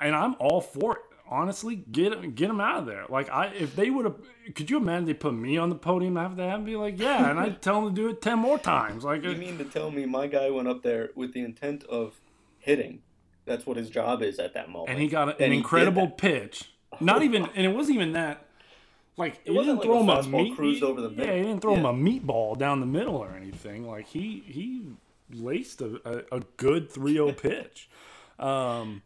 and I'm all for it. Honestly, get him, get him out of there. Like I, if they would have, could you imagine they put me on the podium after that and be like, yeah, and I'd tell him to do it ten more times. Like,
You mean to tell me my guy went up there with the intent of hitting? That's what his job is at that moment.
and he got an
And
incredible pitch. Not even, and it wasn't even that. Like he
wasn't
didn't throw
a
him a meat.
cruised over the
yeah, he didn't throw him a meatball down the middle or anything. Like he he laced a, a, a good 3-0 *laughs* pitch. Um,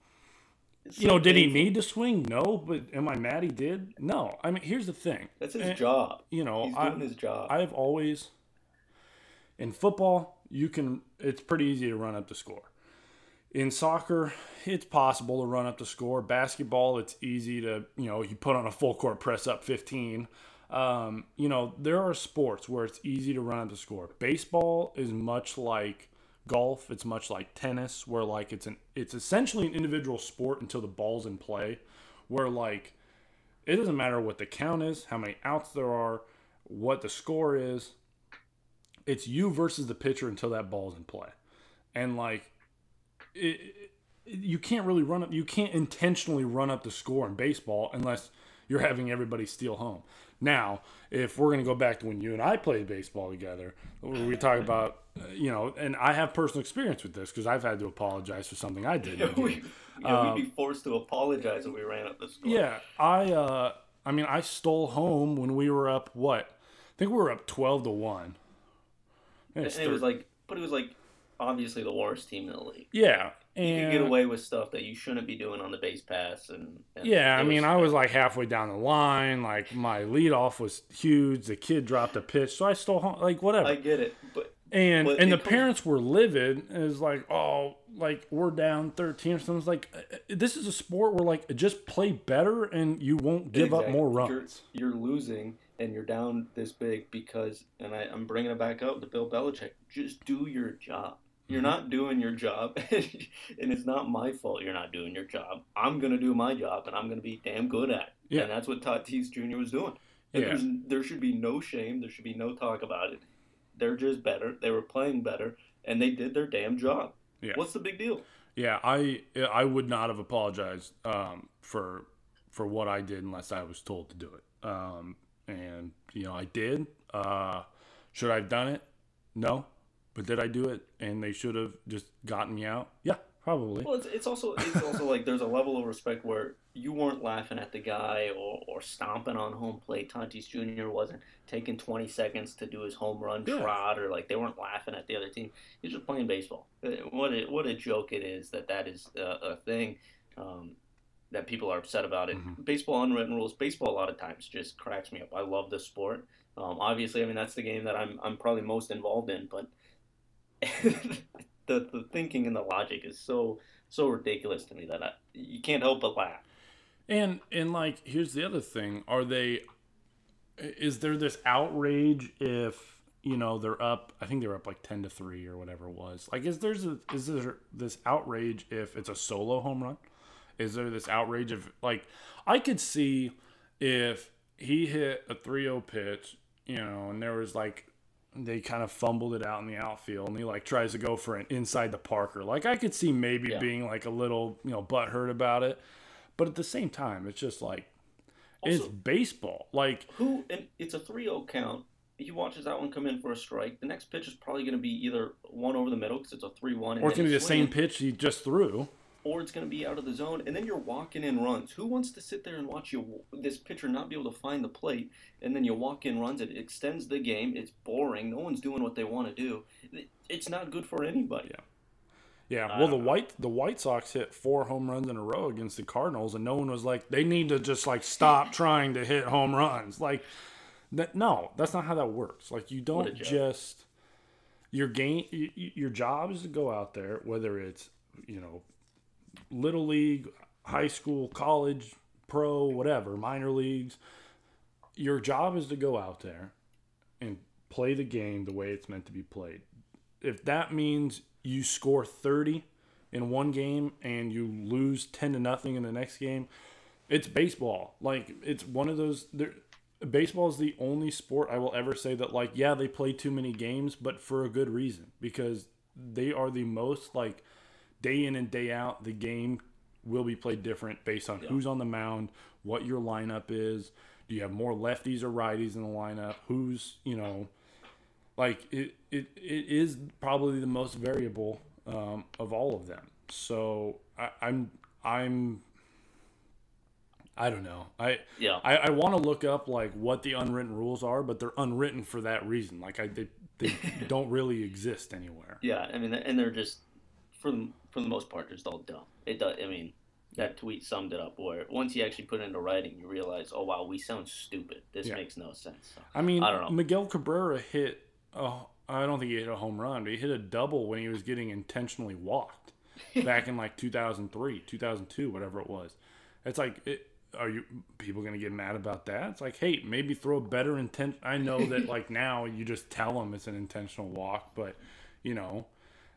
you know, did he need to swing? No, but am I mad he did? No. I mean, here's the thing.
That's his
And,
job.
You know,
He's
I,
doing his job.
I have always in football, you can it's pretty easy to run up the score. In soccer, it's possible to run up the score. Basketball, it's easy to, you know, you put on a full court press up 15. Um, you know, there are sports where it's easy to run up the score. Baseball is much like golf, it's much like tennis where like it's an it's essentially an individual sport until the ball's in play where like it doesn't matter what the count is, how many outs there are, what the score is. It's you versus the pitcher until that ball's in play. And like it, you can't really run up you can't intentionally run up the score in baseball unless you're having everybody steal home. Now, if we're going to go back to when you and I played baseball together, we talk *laughs* about, uh, you know, and I have personal experience with this because I've had to apologize for something I did. the *laughs*
we, yeah, we'd be forced to apologize if we ran up the score.
Yeah, I uh I mean I stole home when we were up what? I think we were up 12 to 1.
and
It's
it was like, but it was like obviously the worst team in the league.
yeah,
You can get away with stuff that you shouldn't be doing on the base pass, and, and
Yeah, I mean, I was like halfway down the line. Like my leadoff was huge. The kid dropped a pitch, so I stole home. Like whatever.
I get it, but
and
but
and the
comes-
parents were livid. Is like, oh, like we're down thirteen or something. It's like uh, this is a sport where like just play better and you won't give up
Exactly.
more
You're-
runs.
You're, losing and you're down this big because, and I, I'm bringing it back up to Bill Belichick. Just do your job. You're not doing your job, *laughs* and it's not my fault you're not doing your job. I'm gonna do my job, and I'm gonna be damn good at it.
Yeah.
And that's what Tatis Jr. was doing.
Yeah.
there should be no shame. There should be no talk about it. They're just better. They were playing better, and they did their damn job.
Yeah.
What's the big deal?
Yeah, I I would not have apologized um, for for what I did unless I was told to do it. Um, and you know, I did. Uh, should I have done it? No. But did I do it? And they should have just gotten me out. Yeah, probably.
Well, it's, it's also it's also like there's a level of respect where you weren't laughing at the guy or, or stomping on home plate. Tatis Jr. wasn't taking 20 seconds to do his home run
Yeah.
trot or like they weren't laughing at the other team. He's just playing baseball. Uh, What a, what a joke it is that that is a, a thing um, that people are upset about it.
Mhm.
Baseball unwritten rules. Baseball a lot of times just cracks me up. I love the sport. Um, obviously, I mean that's the game that I'm I'm probably most involved in, but *laughs* the the thinking and the logic is so so ridiculous to me that I, you can't help but laugh.
And and like here's the other thing: Are they? Is there this outrage if you know they're up? I think they were up like ten to three or whatever it was. Like, is there's a, is there this outrage if it's a solo home run? Is there this outrage of like I could see if he hit a 3-0 pitch, you know, and there was like they kind of fumbled it out in the outfield and he like tries to go for an inside the Parker. Like I could see maybe
Yeah.
being like a little, you know, butthurt about it. But at the same time, it's just like it's baseball. Like
Who and it's a 3-0 count. He watches that one come in for a strike. The next pitch is probably going to be either one over the middle because it's a 3-1.
or it's gonna be the
he's
same pitch he just threw.
Or it's going to be out of the zone, and then you're walking in runs. Who wants to sit there and watch you this pitcher not be able to find the plate, and then you walk in runs? It extends the game. It's boring. No one's doing what they want to do. It's not good for anybody.
Yeah,
I
well, the
know.
white the White Sox hit four home runs in a row against the Cardinals, and no one was like, they need to just like stop *laughs* trying to hit home runs. Like, that, no, that's not how that works. Like, you don't just your game. Your job is to go out there, whether it's you know, little league, high school, college, pro, whatever, minor leagues. Your job is to go out there and play the game the way it's meant to be played. If that means you score 30 in one game and you lose 10 to nothing in the next game, it's baseball. Like it's one of those baseball is the only sport I will ever say that like yeah, they play too many games, but for a good reason because they are the most like day in and day out the game will be played different based on who's on the mound, what your lineup is. Do you have more lefties or righties in the lineup? Who's, you know, like it, it, it is probably the most variable um, of all of them. So I, I'm I'm I don't know. I
Yeah.
I, I want to look up like what the unwritten rules are, but they're unwritten for that reason. Like I they, they *laughs* don't really exist anywhere.
Yeah, I mean, and they're just for the, for the most part just all dumb. It does. I mean, that tweet summed it up. Where once you actually put it into writing, you realize, oh wow, we sound stupid. This
Yeah.
makes no sense. So,
I mean,
I don't know.
Miguel Cabrera hit. Oh, I don't think he hit a home run, but he hit a double when he was getting intentionally walked *laughs* back in like 2003, 2002, whatever it was. It's like, it, are you people gonna get mad about that? It's like, hey, maybe throw a better intent. I know that *laughs* like now you just tell them it's an intentional walk, but you know.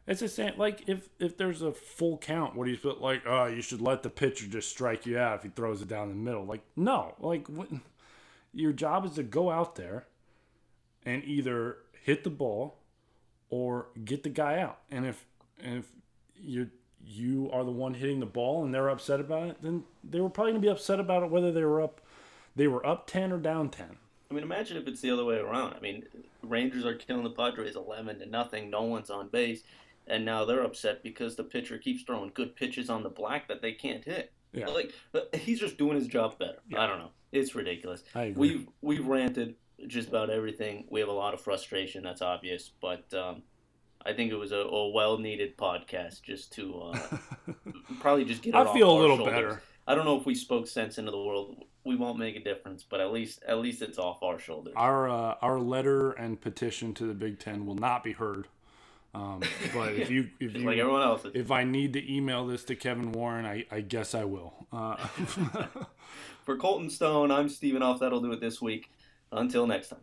It's the same. Like if if there's a full count, what do you feel like? Oh, you should let the pitcher just strike you out if he throws it down the middle. Like no, like what, your job is to go out there and either hit the ball or get the guy out. And if and if you you are the one hitting the ball and they're upset about it, then they were probably gonna be upset about it whether they were up they were up ten or down ten.
I mean, imagine if it's the other way around. I mean, Rangers are killing the Padres eleven to nothing. No one's on base, and now they're upset because the pitcher keeps throwing good pitches on the black that they can't hit.
Yeah.
Like he's just doing his job better. I don't know. It's ridiculous.
I agree.
We've we've ranted just about everything. We have a lot of frustration. That's obvious, but um, I think it was a, a well needed podcast just to uh, *laughs* probably just get. It
I
off
feel a little
shoulders.
better.
I don't know if we spoke sense into the world. We won't make a difference, but at least at least it's off our shoulders.
Our uh, our letter and petition to the Big Ten will not be heard. Um, but if you if you
like everyone else's.
if I need to email this to Kevin Warren, I, I guess I will. Uh, *laughs*
For Colton Stone, I'm Stephen Off. That'll do it this week. Until next time.